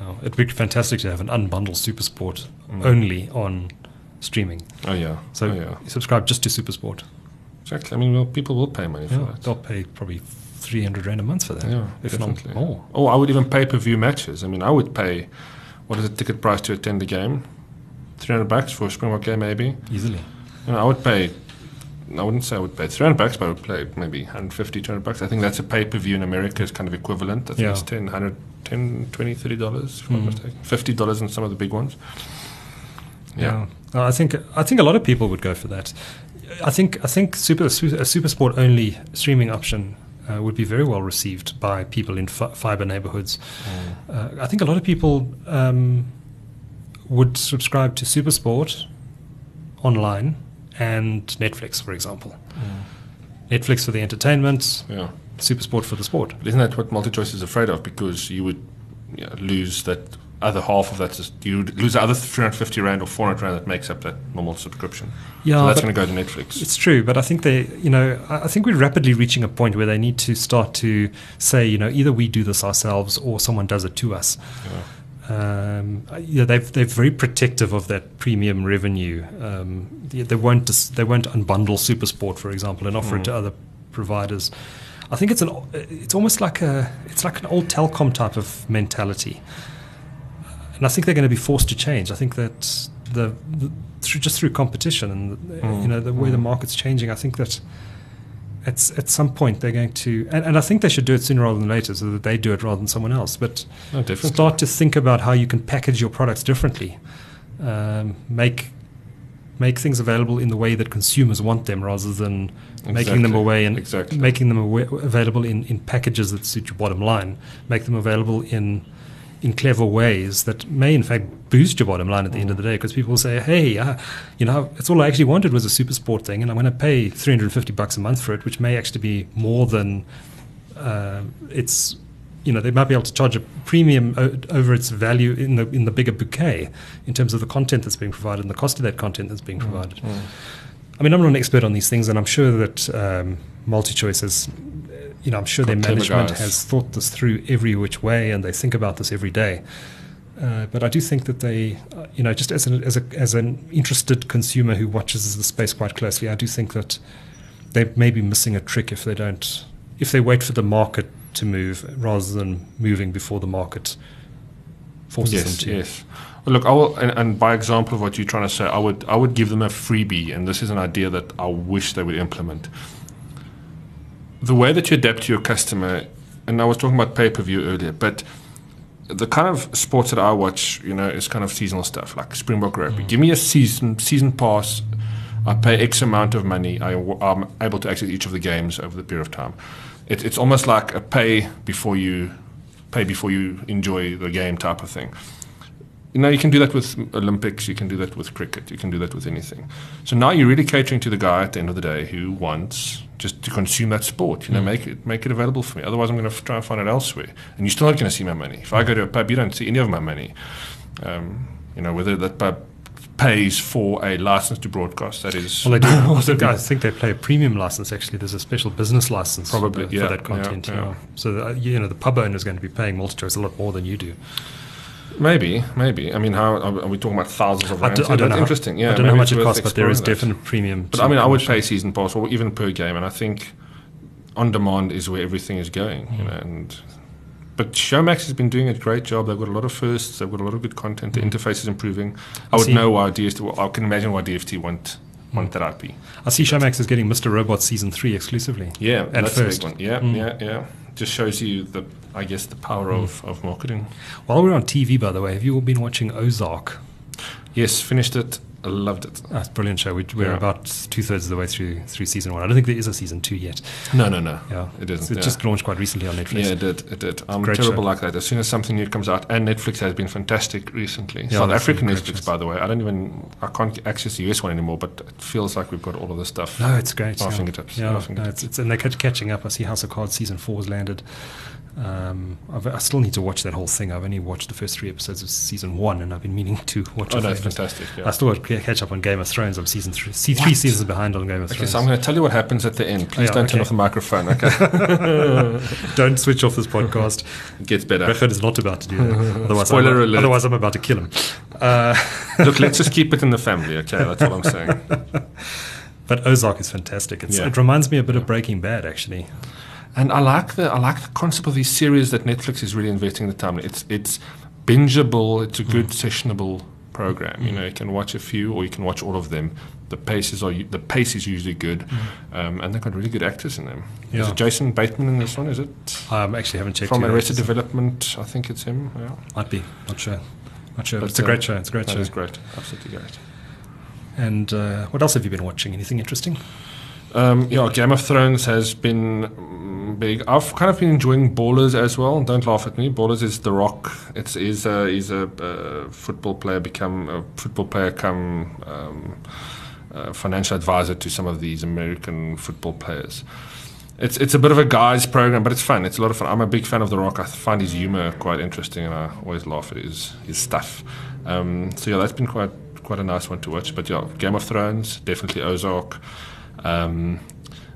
S2: yeah. It'd be fantastic to have an unbundled Supersport
S1: Mm.
S2: only on streaming.
S1: Oh yeah.
S2: So
S1: oh, yeah.
S2: you subscribe just to Supersport.
S1: Exactly. I mean, well, people will pay money for
S2: Yeah.
S1: that.
S2: They'll pay probably three hundred rand a month for that.
S1: Yeah,
S2: if
S1: definitely.
S2: not more.
S1: Oh, I would even pay per view matches. I mean, I would pay. What is the ticket price to attend the game? Three hundred bucks for a Springbok game, maybe.
S2: Easily.
S1: You know, I would pay. I wouldn't say I would pay 300 bucks, but I would pay maybe 150, 200 bucks. I think that's a pay per view in America is kind of equivalent. I think
S2: Yeah.
S1: it's 10, 100, 10, 20, 30 dollars, if I'm
S2: Mm.
S1: not mistaken. 50 dollars in some of the big ones. Yeah.
S2: Uh, I think I think a lot of people would go for that. I think I think super a super sport only streaming option uh, would be very well received by people in fi- fiber neighborhoods. Uh, I think a lot of people um, would subscribe to super sport online and Netflix, for example. Netflix for the entertainment,
S1: Yeah.
S2: super sport for the sport.
S1: But isn't that what MultiChoice is afraid of? Because you would yeah, lose that other half of that. You would lose the other 350 Rand or 400 Rand that makes up that normal subscription.
S2: Yeah,
S1: so that's going to go to Netflix.
S2: It's true, but I think they, you know, I I think we're rapidly reaching a point where they need to start to say, you know, either we do this ourselves or someone does it to us. Um, yeah, they've they're very protective of that premium revenue. Um, they, they won't dis- they won't unbundle SuperSport, for example, and offer it to other providers. I think it's an it's almost like a it's like an old telecom type of mentality, and I think they're going to be forced to change. I think that the, the through just through competition and you know the way the market's changing, I think that at at some point they're going to and, and I think they should do it sooner rather than later, so that they do it rather than someone else. But
S1: No,
S2: start to think about how you can package your products differently, um, make make things available in the way that consumers want them, rather than making them
S1: Exactly.
S2: away and
S1: Exactly.
S2: making them awa available in, in packages that suit your bottom line. Make them available in in clever ways that may in fact boost your bottom line at the end of the day because people say hey uh, you know it's all I actually wanted was a super sport thing and I'm going to pay 350 bucks a month for it which may actually be more than uh, it's you know they might be able to charge a premium o- over its value in the in the bigger bouquet in terms of the content that's being provided and the cost of that content that's being provided. I mean, I'm not an expert on these things, and I'm sure that um, MultiChoice has, you know, I'm sure their management has thought this through every which way, and they think about this every day. Uh, but I do think that they, uh, you know, just as an, as, a, as an interested consumer who watches the space quite closely, I do think that they may be missing a trick if they don't if they wait for the market to move rather than moving before the market forces
S1: yes,
S2: them to.
S1: Yes. Well, look, I will, and, and, by example of what you're trying to say, I would I would give them a freebie, and this is an idea that I wish they would implement. The way that you adapt to your customer, and I was talking about pay per view earlier, but the kind of sports that I watch, you know, is kind of seasonal stuff like Springbok Rugby. Mm. Give me a season season pass. I pay X amount of money. I, am able to access each of the games over the period of time. It, it's almost like a pay before you pay before you enjoy the game type of thing. You know, you can do that with Olympics, you can do that with cricket, you can do that with anything. So now you're really catering to the guy at the end of the day who wants just to consume that sport. You know, mm. make it make it available for me. Otherwise, I'm going to try and find it elsewhere, and you're still not going to see my money. If I go to a pub, you don't see any of my money. Um, you know, whether that pub pays for a license to broadcast. That is.
S2: Well, they do. I think they play a premium license. Actually, there's a special business license
S1: probably
S2: for,
S1: yeah,
S2: that content.
S1: Yeah, yeah.
S2: So the, you know, the pub owner is going to be paying MultiChoice a lot more than you do.
S1: Maybe, maybe. I mean, how are we talking about thousands of rands?
S2: I, do, I don't know.
S1: Interesting. Yeah,
S2: I don't know how much it costs, but there is that. definite premium.
S1: But I mean, I would pay season pass or even per game, and I think on demand is where everything is going. Mm. You know, and but Showmax has been doing a great job. They've got a lot of firsts. They've got a lot of good content. The mm. interface is improving. I would know why DST. I can imagine why DFT want that IP.
S2: I see Showmax is getting Mr. Robot season three exclusively.
S1: Yeah, at first. a big one. Yeah, mm. yeah, yeah. Just shows you the, I guess, the power mm. of, of marketing.
S2: While we're on TV, by the way, have you all been watching Ozark?
S1: Yes, finished it. I loved it.
S2: Oh, it's a brilliant show. We, are yeah. about two thirds of the way through through season one. I don't think there is a season two yet.
S1: No, no, no.
S2: Yeah,
S1: it isn't.
S2: It
S1: yeah.
S2: just launched quite recently on Netflix.
S1: Yeah, it did. It did. I'm Great terrible show. like that. As soon as something new comes out, and Netflix has been fantastic recently. Yeah, South African Netflix, shows. by the way. I don't even I can't access the US one anymore, but it feels like we've got all of this stuff.
S2: No, it's great.
S1: Our
S2: yeah.
S1: fingertips.
S2: Yeah,
S1: fingertips.
S2: No, it's, it's, and they're catching up. I see House of Cards season four has landed. Um, i still need to watch that whole thing. I've only watched the first three episodes of season one, and I've been meaning to watch.
S1: Oh, that's fantastic! Yeah.
S2: I still want to catch up on Game of Thrones. I'm season three, see three seasons behind on Game of
S1: okay,
S2: Thrones.
S1: so I'm going to tell you what happens at the end. Please oh, don't okay. turn off the microphone. Okay.
S2: don't switch off this podcast.
S1: It gets better.
S2: Richard is not about to do that. Otherwise, Spoiler I'm, alert. Otherwise, I'm about to kill him. Uh,
S1: Look, let's just keep it in the family. Okay, that's what I'm saying.
S2: but Ozark is fantastic. Yeah. It reminds me a bit of Breaking Bad, actually.
S1: And I like the I like the concept of these series that Netflix is really investing the time. It's it's bingeable. It's a good mm. sessionable program. Mm. You know, you can watch a few or you can watch all of them. The paces are the pace is usually good, mm. um, and they've got really good actors in them. Yeah. Is it Jason Bateman in this one? Is it?
S2: I um, actually haven't checked. It?
S1: From Arrested Development, I think it's him. Yeah.
S2: Might be. Not sure. Not sure. But it's a great show. It's a great show.
S1: It's great. Absolutely great.
S2: And uh, what else have you been watching? Anything interesting?
S1: Um, yeah, Game of Thrones has been big. I've kind of been enjoying Ballers as well. Don't laugh at me. Ballers is The Rock. It's is a is a uh, football player become a football player come um, financial advisor to some of these American football players. It's it's a bit of a guy's program, but it's fun. It's a lot of fun. I'm a big fan of The Rock. I find his humor quite interesting, and I always laugh at his his stuff. Um, so yeah, that's been quite quite a nice one to watch. But yeah, Game of Thrones, definitely Ozark. Um,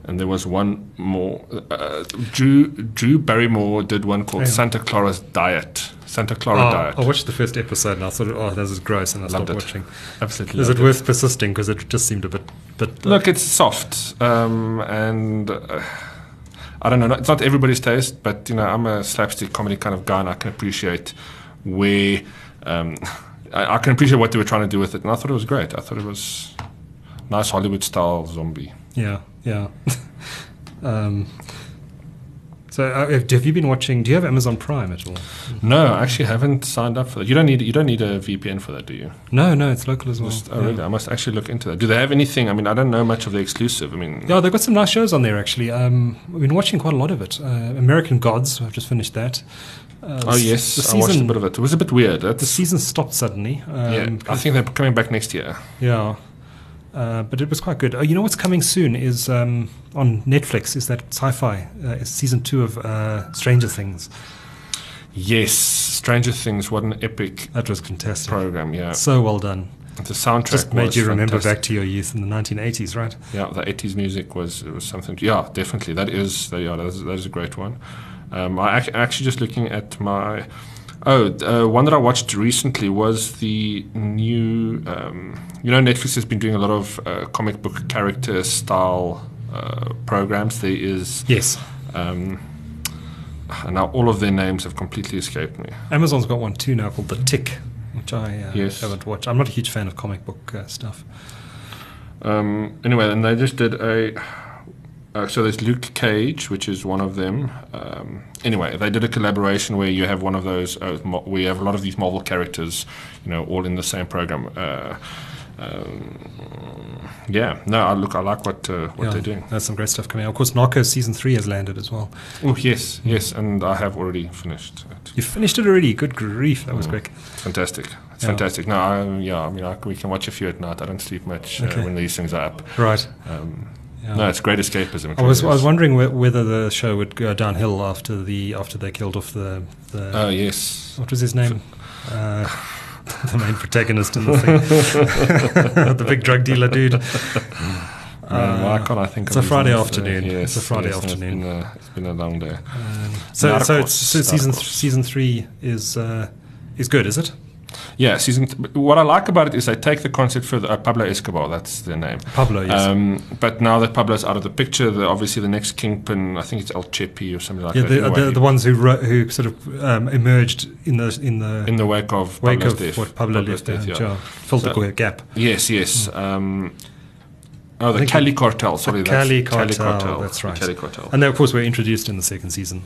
S1: and there was one more. Uh, Drew Drew Barrymore did one called. Santa Clara's Diet. Santa Clara
S2: oh,
S1: Diet.
S2: I watched the first episode and I thought, oh, this is gross, and I loved stopped it. watching.
S1: Absolutely.
S2: Is it worth persisting? Because it just seemed a bit. bit
S1: uh, Look, it's soft, um, and uh, I don't know. It's not everybody's taste, but you know, I'm a slapstick comedy kind of guy, and I can appreciate where. Um, I, I can appreciate what they were trying to do with it, and I thought it was great. I thought it was nice Hollywood style zombie.
S2: Yeah, yeah. um, so, uh, have you been watching? Do you have Amazon Prime at all?
S1: No, I actually haven't signed up for that. You don't need you don't need a VPN for that, do you?
S2: No, no, it's local as well.
S1: Just, oh, yeah. really? I must actually look into that. Do they have anything? I mean, I don't know much of the exclusive. I mean,
S2: yeah, they've got some nice shows on there actually. Um, I've been watching quite a lot of it. Uh, American Gods. I've just finished that.
S1: Uh, oh yes, the season, I watched a bit of it. It was a bit weird.
S2: That's, the season stopped suddenly.
S1: Um, yeah, I think they're coming back next year.
S2: Yeah, uh, but it was quite good. Oh, you know what's coming soon is um, on Netflix is that sci-fi uh, season two of uh, Stranger Things.
S1: Yes, Stranger Things. What an epic!
S2: That was fantastic
S1: program. Yeah,
S2: so well done.
S1: The soundtrack
S2: just made you remember back to your youth in the 1980s, right?
S1: Yeah, the 80s music was was something. Yeah, definitely. That is yeah, that is, that is a great one. Um, I actually just looking at my Oh, uh, one that I watched recently was the new. Um, you know, Netflix has been doing a lot of uh, comic book character style uh, programs. There is
S2: yes.
S1: Um, and now all of their names have completely escaped me.
S2: Amazon's got one too now called The Tick, which I uh,
S1: Yes.
S2: haven't watched. I'm not a huge fan of comic book uh, stuff.
S1: Um, anyway, and they just did a. Uh, so there's Luke Cage, which is one of them. Um, anyway, they did a collaboration where you have one of those. Uh, mo- we have a lot of these Marvel characters, you know, all in the same program. Uh, um, yeah, no, I look, I like what uh, what
S2: Yeah,
S1: they're doing.
S2: There's some great stuff coming out. Of course, Narcos season three has landed as well.
S1: Oh yes, yes, and I have already finished. it.
S2: You finished it already. Good grief, that was
S1: Mm.
S2: quick.
S1: Fantastic. It's
S2: Yeah.
S1: fantastic. No, I, yeah, I mean, I, we can watch a few at night. I don't sleep much uh,
S2: Okay.
S1: when these things are up.
S2: Right.
S1: Um,
S2: Yeah.
S1: No, it's great escapism.
S2: I was I was wondering whe- whether the show would go downhill after the after they killed off the the
S1: Oh yes.
S2: what was his name? Uh, the main protagonist in the thing, the big drug dealer dude.
S1: Man, why can't I think
S2: it's
S1: of
S2: a Friday afternoon.
S1: Uh,
S2: It's a Friday
S1: yes,
S2: afternoon.
S1: It's been, a, it's been a long day.
S2: Um, so so,
S1: Narcos,
S2: it's, so season th- season three is uh, is good, is it?
S1: Yeah, season. Th- what I like about it is they take the concept further. Uh, Pablo Escobar, that's their name.
S2: Pablo, yes.
S1: Um, but now that Pablo's out of the picture, the, obviously the next kingpin, I think it's El Chepi or something like
S2: yeah,
S1: that.
S2: the, the, the ones who ro- who sort of um, emerged in the in the
S1: in the wake of
S2: wake
S1: Pablo's
S2: of
S1: death.
S2: what Pablo
S1: Pablo's
S2: left,
S1: death,
S2: uh,
S1: yeah.
S2: yeah. filled
S1: So-
S2: the gap.
S1: Yes, yes. Um, oh, the Cali Cartel. Sorry,
S2: the
S1: that's
S2: Cali Cartel, that's
S1: the
S2: right.
S1: Cali Cartel.
S2: And they, of course, were introduced in the second season.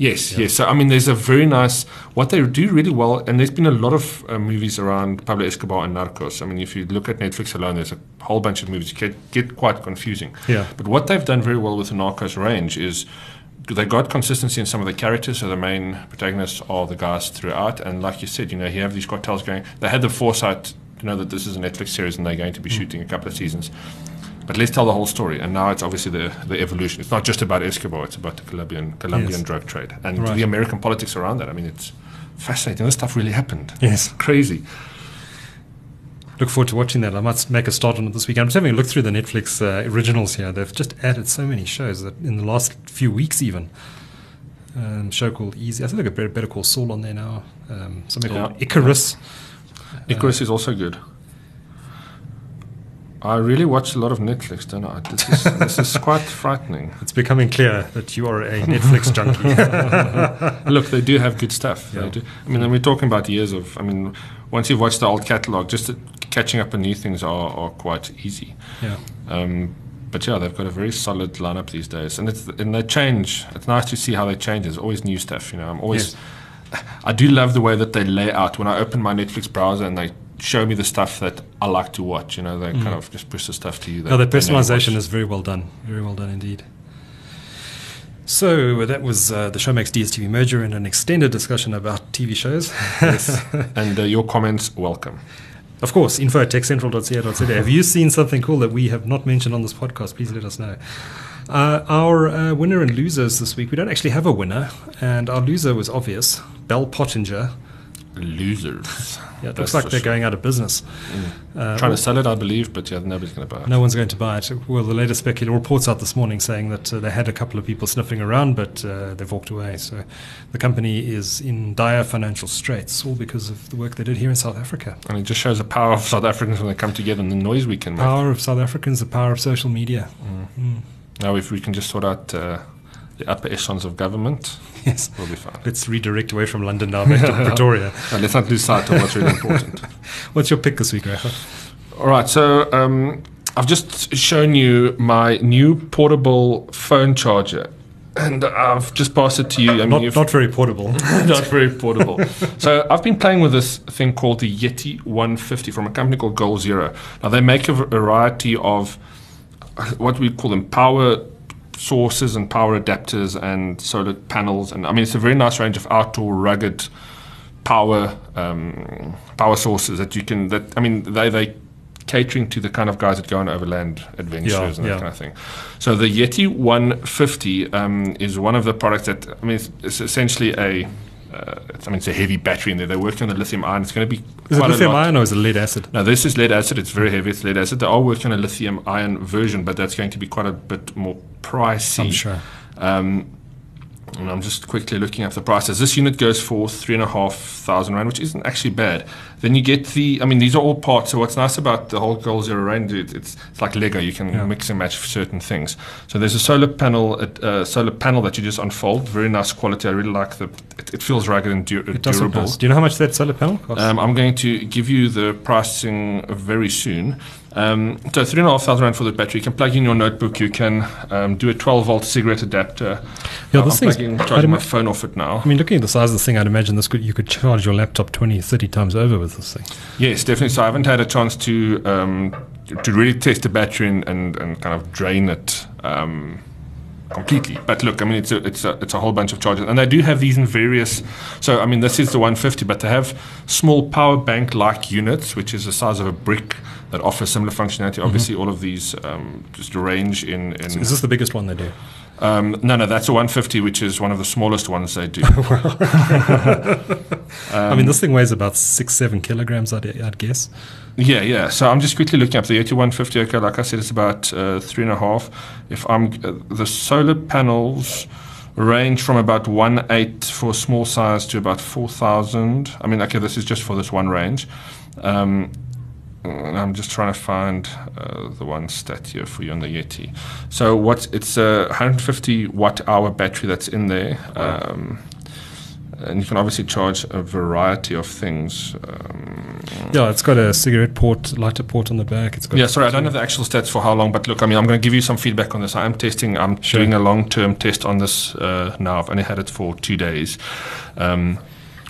S1: Yes, yes. So I mean, there's a very nice what they do really well, and there's been a lot of uh, movies around Pablo Escobar and Narcos. I mean, if you look at Netflix alone, there's a whole bunch of movies. Get, get quite confusing.
S2: Yeah.
S1: But what they've done very well with the Narcos range is they got consistency in some of the characters. So the main protagonists are the guys throughout, and like you said, you know, you have these cartels going. They had the foresight to know that this is a Netflix series and they're going to be shooting a couple of seasons. But let's tell the whole story. And now it's obviously the, the evolution. It's not just about Escobar, it's about the Colombian, Colombian
S2: Yes.
S1: drug trade and
S2: Right.
S1: the American politics around that. I mean, it's fascinating. This stuff really happened.
S2: Yes.
S1: Crazy.
S2: Look forward to watching that. I might make a start on it this weekend. I'm just having a look through the Netflix uh, originals here. They've just added so many shows that in the last few weeks, even. Um, show called Easy. I think they've got better, better Call Saul on there now. Um, something
S1: Yeah.
S2: called Icarus.
S1: Icarus is also good. I really watch a lot of Netflix, don't I? This is, this is quite frightening.
S2: It's becoming clear that you are a Netflix junkie.
S1: Look, they do have good stuff.
S2: Yeah.
S1: They do. I mean, and we're talking about years of. I mean, once you've watched the old catalog, just catching up on new things are, are quite easy.
S2: yeah.
S1: Um, but yeah, they've got a very solid lineup these days, and it's and they change. It's nice to see how they change. There's always new stuff. You know, I'm always. Yes. I do love the way that they lay out when I open my Netflix browser and they show me the stuff that I like to watch. You know, they kind of just push the stuff to you.
S2: No, the
S1: that know you
S2: personalization is very well done. Very well done indeed. So that was uh, the Showmax DSTV merger and an extended discussion about TV shows.
S1: Yes. and uh, your comments welcome.
S2: Of course, info at techcentral.co.za. Have you seen something cool that we have not mentioned on this podcast? Please let us know. Uh, our uh, winner and losers this week, we don't actually have a winner, and our loser was obvious Bell Pottinger.
S1: Losers.
S2: Yeah, it looks like they're going out of business. Uh,
S1: Trying to sell it, I believe, but yeah, nobody's going to buy it.
S2: No one's going to buy it. Well, the latest speculative reports out this morning saying that uh, they had a couple of people sniffing around, but uh, they've walked away. So the company is in dire financial straits, all because of the work they did here in South Africa.
S1: And it just shows the power of South Africans when they come together and the noise we can make.
S2: Power of South Africans, the power of social media. Mm.
S1: Now, if we can just sort out uh, the upper echelons of government,
S2: Yes.
S1: we'll be fine.
S2: Let's redirect away from London now back to Pretoria.
S1: Let's not lose sight of what's really important.
S2: What's your pick this week, Rafa?
S1: All right, so um, I've just shown you my new portable phone charger. And I've just passed it to you. I mean,
S2: Not, not very portable.
S1: not very portable. so I've been playing with this thing called the Yeti 150 from a company called Goal Zero. Now they make a variety of uh, what we call them power sources and power adapters and solar panels, and I mean it's a very nice range of outdoor rugged power um, power sources that you can. That I mean they they catering to the kind of guys that go on overland adventures
S2: Yeah,
S1: and that
S2: yeah.
S1: kind of thing. So the Yeti 150 um, is one of the products that I mean it's, it's essentially a uh, it's, I mean it's a heavy battery in there. They're working on the lithium ion. It's going to be
S2: Is it lithium ion or is it lead acid?
S1: No, this is lead acid. It's very heavy. It's lead acid. They are working on a lithium ion version, but that's going to be quite a bit more pricey.
S2: I'm sure.
S1: Um, and I'm just quickly looking up the prices. This unit goes for three and a half thousand rand, which isn't actually bad. Then you get the, I mean, these are all parts. So what's nice about the whole Goal Zero range, it, it's it's like Lego. You can
S2: Yeah.
S1: mix and match certain things. So there's a solar panel, a uh, solar panel that you just unfold. Very nice quality. I really like the. It, it feels rugged and du-
S2: It
S1: durable.
S2: nice. Do you know how much that solar panel costs?
S1: Um, I'm going to give you the pricing very soon. Um, so three and a half thousand rand for the battery. You can plug in your notebook. You can um, do a 12 volt cigarette adapter.
S2: Yeah,
S1: Uh,
S2: this
S1: I'm plugging, charging my phone off it now.
S2: I mean, looking at the size of the thing, I'd imagine this could you could charge your laptop 20, 30 times over with this thing.
S1: Yes, definitely. So I haven't had a chance to um, to really test the battery and, and, and kind of drain it um, completely. But look, I mean, it's a, it's a it's a whole bunch of chargers, and they do have these in various. So I mean, this is the 150, but they have small power bank like units, which is the size of a brick that offer similar functionality. Obviously, all of these um, just range in. in
S2: Is this the biggest one they do?
S1: Um, no, no, that's a 150, which is one of the smallest ones they do.
S2: I mean, this thing weighs about six, seven kilograms, I'd, I'd guess.
S1: Yeah, yeah. So I'm just quickly looking up the 8150. Okay, like I said, it's about uh, three and a half. If I'm uh, the solar panels range from about one eight for small size to about four thousand. I mean, okay, this is just for this one range. Um, and I'm just trying to find uh, the one stat here for you on the Yeti. So what? It's a 150 watt hour battery that's in there. Um, and you can obviously charge a variety of things. Um,
S2: Yeah, it's got a cigarette port, lighter port on the back. It's got
S1: yeah, sorry, I don't have the actual stats for how long, but look, I mean, I'm going to give you some feedback on this. I am testing, I'm doing a long term test on this uh, now. I've only had it for two days. Um,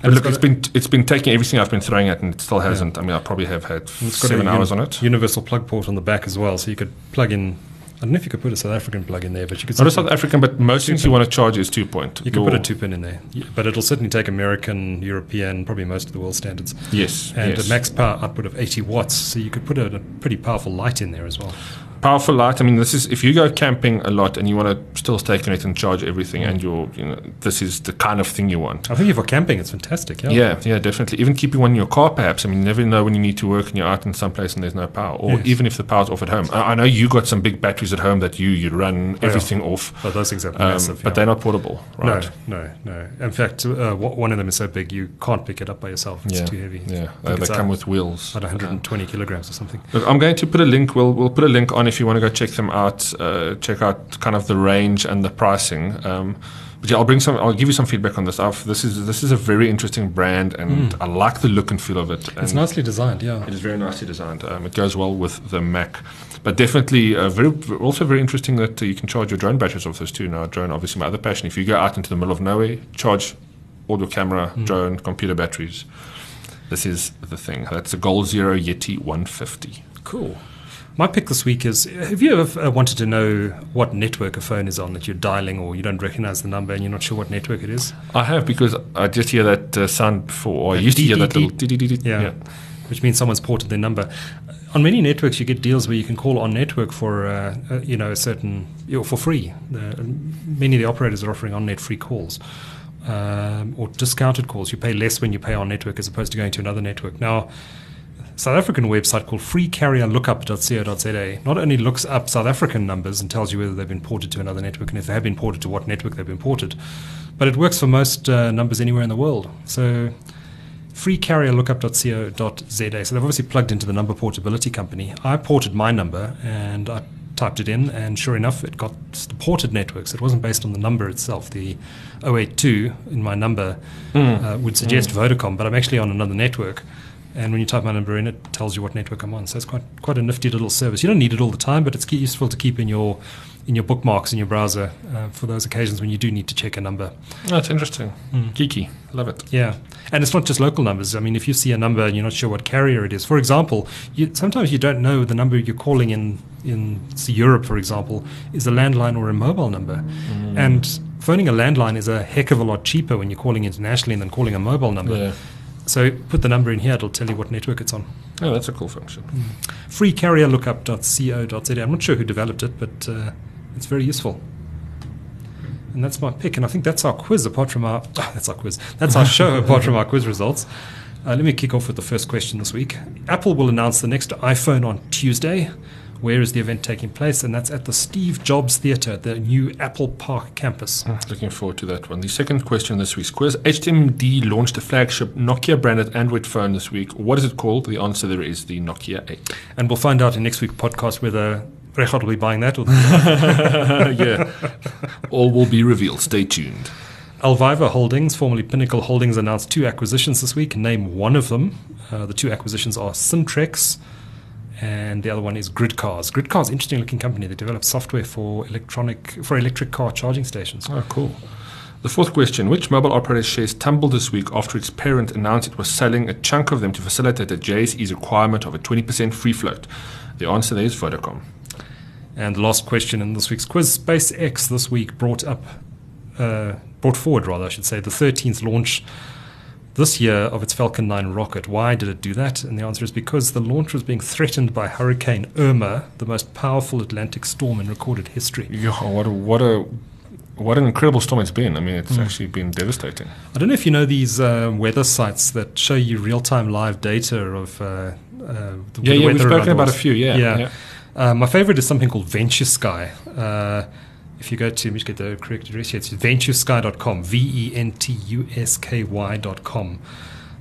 S1: but look, it's been it's been taking everything I've been throwing at, and it still hasn't. I mean, I probably have had
S2: It's got
S1: seven hours
S2: uni-
S1: on it.
S2: Universal plug port on the back as well, so you could plug in. I don't know if you could put a South African plug in there, but you could.
S1: Not a South African, but most things you want to charge is two point.
S2: You could put a two pin in there, but it'll certainly take American, European, probably most of the world standards,
S1: Yes,
S2: and
S1: yes.
S2: a max power output of 80 watts. So you could put a, a pretty powerful light in there as well.
S1: Powerful light. I mean, this is if you go camping a lot and you want to still stay connected and charge everything, and you're, you know, this is the kind of thing you want.
S2: I think if for camping, it's fantastic. Yeah.
S1: Yeah, yeah, definitely. Even keeping one in your car, perhaps. I mean, you never know when you need to work and you're out in some place and there's no power, or
S2: Yes.
S1: even if the power's off at home. I, I know you got some big batteries at home that you you run
S2: yeah.
S1: everything off,
S2: But those things are
S1: um,
S2: massive.
S1: but they're not portable, right?
S2: No, no, no. In fact, uh, one of them is so big you can't pick it up by yourself. It's
S1: yeah,
S2: too heavy.
S1: Yeah,
S2: I
S1: they,
S2: think
S1: they
S2: it's
S1: come with wheels.
S2: About 120 kilograms or something.
S1: Look, I'm going to put a link. We'll we'll put a link on if you want to go check them out. Uh, check out kind of the range and the pricing. Um, but yeah, I'll bring some. I'll give you some feedback on this. I've, this is this is a very interesting brand, and I like the look and feel of it.
S2: It's nicely designed, yeah.
S1: It is very nicely designed. Um, it goes well with the Mac, but definitely uh, very also very interesting that uh, you can charge your drone batteries off this too. Now, drone obviously my other passion. If you go out into the middle of nowhere, charge all your camera, drone, computer batteries. This is the thing. That's a Goal Zero Yeti 150.
S2: Cool. My pick this week is Have you ever uh, wanted to know what network a phone is on that you're dialing or you don't recognize the number and you're not sure what network it is?
S1: I have because I just hear that uh, sound before. Or I used to hear that little.
S2: Yeah. Which means someone's ported their number. On many networks, you get deals where you can call on network for, uh, uh, you know, a certain, you know, for free. Uh, many of the operators are offering on net free calls um, or discounted calls. You pay less when you pay on network as opposed to going to another network. Now, South African website called freecarrierlookup.co.za not only looks up South African numbers and tells you whether they've been ported to another network and if they have been ported to what network they've been ported, but it works for most uh, numbers anywhere in the world. So freecarrierlookup.co.za. So they've obviously plugged into the number portability company. I ported my number and I typed it in, and sure enough, it got the ported networks. It wasn't based on the number itself. The 082 in my number uh, would suggest Vodacom, but I'm actually on another network. And when you type my number in, it tells you what network I'm on. So it's quite quite a nifty little service. You don't need it all the time, but it's useful to keep in your in your bookmarks in your browser uh, for those occasions when you do need to check a number.
S1: That's interesting. Geeky. Love it.
S2: Yeah, and it's not just local numbers. I mean, if you see a number and you're not sure what carrier it is, for example, you, sometimes you don't know the number you're calling in in say, Europe, for example, is a landline or a mobile number, and phoning a landline is a heck of a lot cheaper when you're calling internationally than calling a mobile number.
S1: Yeah.
S2: So put the number in here; it'll tell you what network it's on.
S1: Oh, that's a cool function.
S2: freecarrierlookup.co.za. I'm not sure who developed it, but uh, it's very useful. And that's my pick. And I think that's our quiz, apart from our. ah, that's our quiz. That's our show, apart from our quiz results. Uh, let me kick off with the first question this week. Apple will announce the next iPhone on Tuesday. Where is the event taking place, and that's at the Steve Jobs Theatre, the new Apple Park campus.
S1: Looking forward to that one. The second question this week's quiz HMD launched a flagship Nokia branded Android phone this week. What is it called? The answer there is the Nokia 8.
S2: And we'll find out in next week's podcast whether Regardt will be buying that or
S1: yeah. All will be revealed. Stay tuned.
S2: Alviva Holdings, formerly Pinnacle Holdings, announced two acquisitions this week. Name one of them. Uh, the two acquisitions are Syntrex and the other one is Gridcars. Gridcars, interesting looking company. They develop software for electronic for electric car charging stations.
S1: Oh, cool. The fourth question Which mobile operator shares tumbled this week after its parent announced it was selling a chunk of them to facilitate the JSE's requirement of a 20% free float? The answer there is Vodacom.
S2: And the last question in this week's quiz SpaceX this week brought up, uh, brought forward, rather, I should say, the 13th launch this year of its Falcon 9 rocket. Why did it do that? And the answer is because the launch was being threatened by Hurricane Irma, the most powerful Atlantic storm in recorded history.
S1: Yeah, what a, what a what an incredible storm it's been. I mean, it's mm. actually been devastating.
S2: I don't know if you know these uh, weather sites that show you real time live data of uh, uh,
S1: the, yeah, yeah, we've spoken about a few. Yeah,
S2: yeah. yeah. Uh, my favorite is something called Ventusky. Uh, if you go to, let me get the correct address here, it's ventusky.com, V E N T U S K Y.com.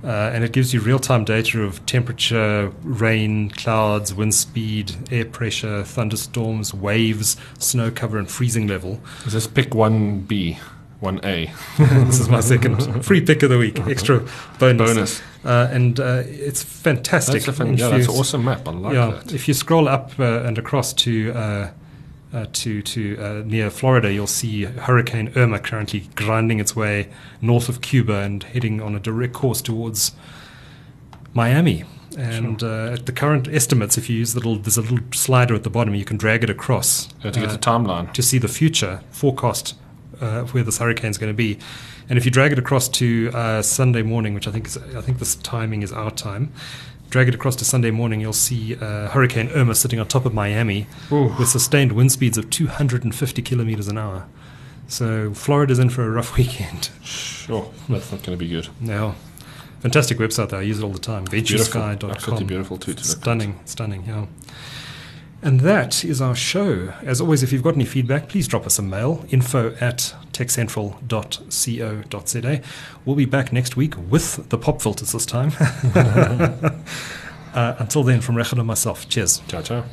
S2: Uh, and it gives you real time data of temperature, rain, clouds, wind speed, air pressure, thunderstorms, waves, snow cover, and freezing level.
S1: Is this pick 1B? 1A.
S2: this is my second free pick of the week, extra bonus.
S1: Bonus.
S2: Uh, and uh, it's fantastic.
S1: That's, a fan- yeah, that's an awesome map. I like yeah, that.
S2: If you scroll up uh, and across to uh, uh, to to uh, near Florida, you'll see Hurricane Irma currently grinding its way north of Cuba and heading on a direct course towards Miami. And sure. uh, at the current estimates, if you use the little, there's a little slider at the bottom, you can drag it across
S1: to get the timeline
S2: to see the future forecast uh, where this hurricane is going to be. And if you drag it across to uh, Sunday morning, which I think is, I think this timing is our time, drag it across to Sunday morning, you'll see uh, Hurricane Irma sitting on top of Miami Ooh. with sustained wind speeds of 250 kilometers an hour. So Florida's in for a rough weekend.
S1: Sure, that's not going to be good.
S2: No. Fantastic website there. I use it all the time. Ventusky.com.
S1: Absolutely beautiful too. To
S2: stunning, stunning, yeah. And that is our show. As always, if you've got any feedback, please drop us a mail info at techcentral.co.za. We'll be back next week with the pop filters this time. uh, until then, from Regardt and myself, cheers.
S1: Ciao, ciao.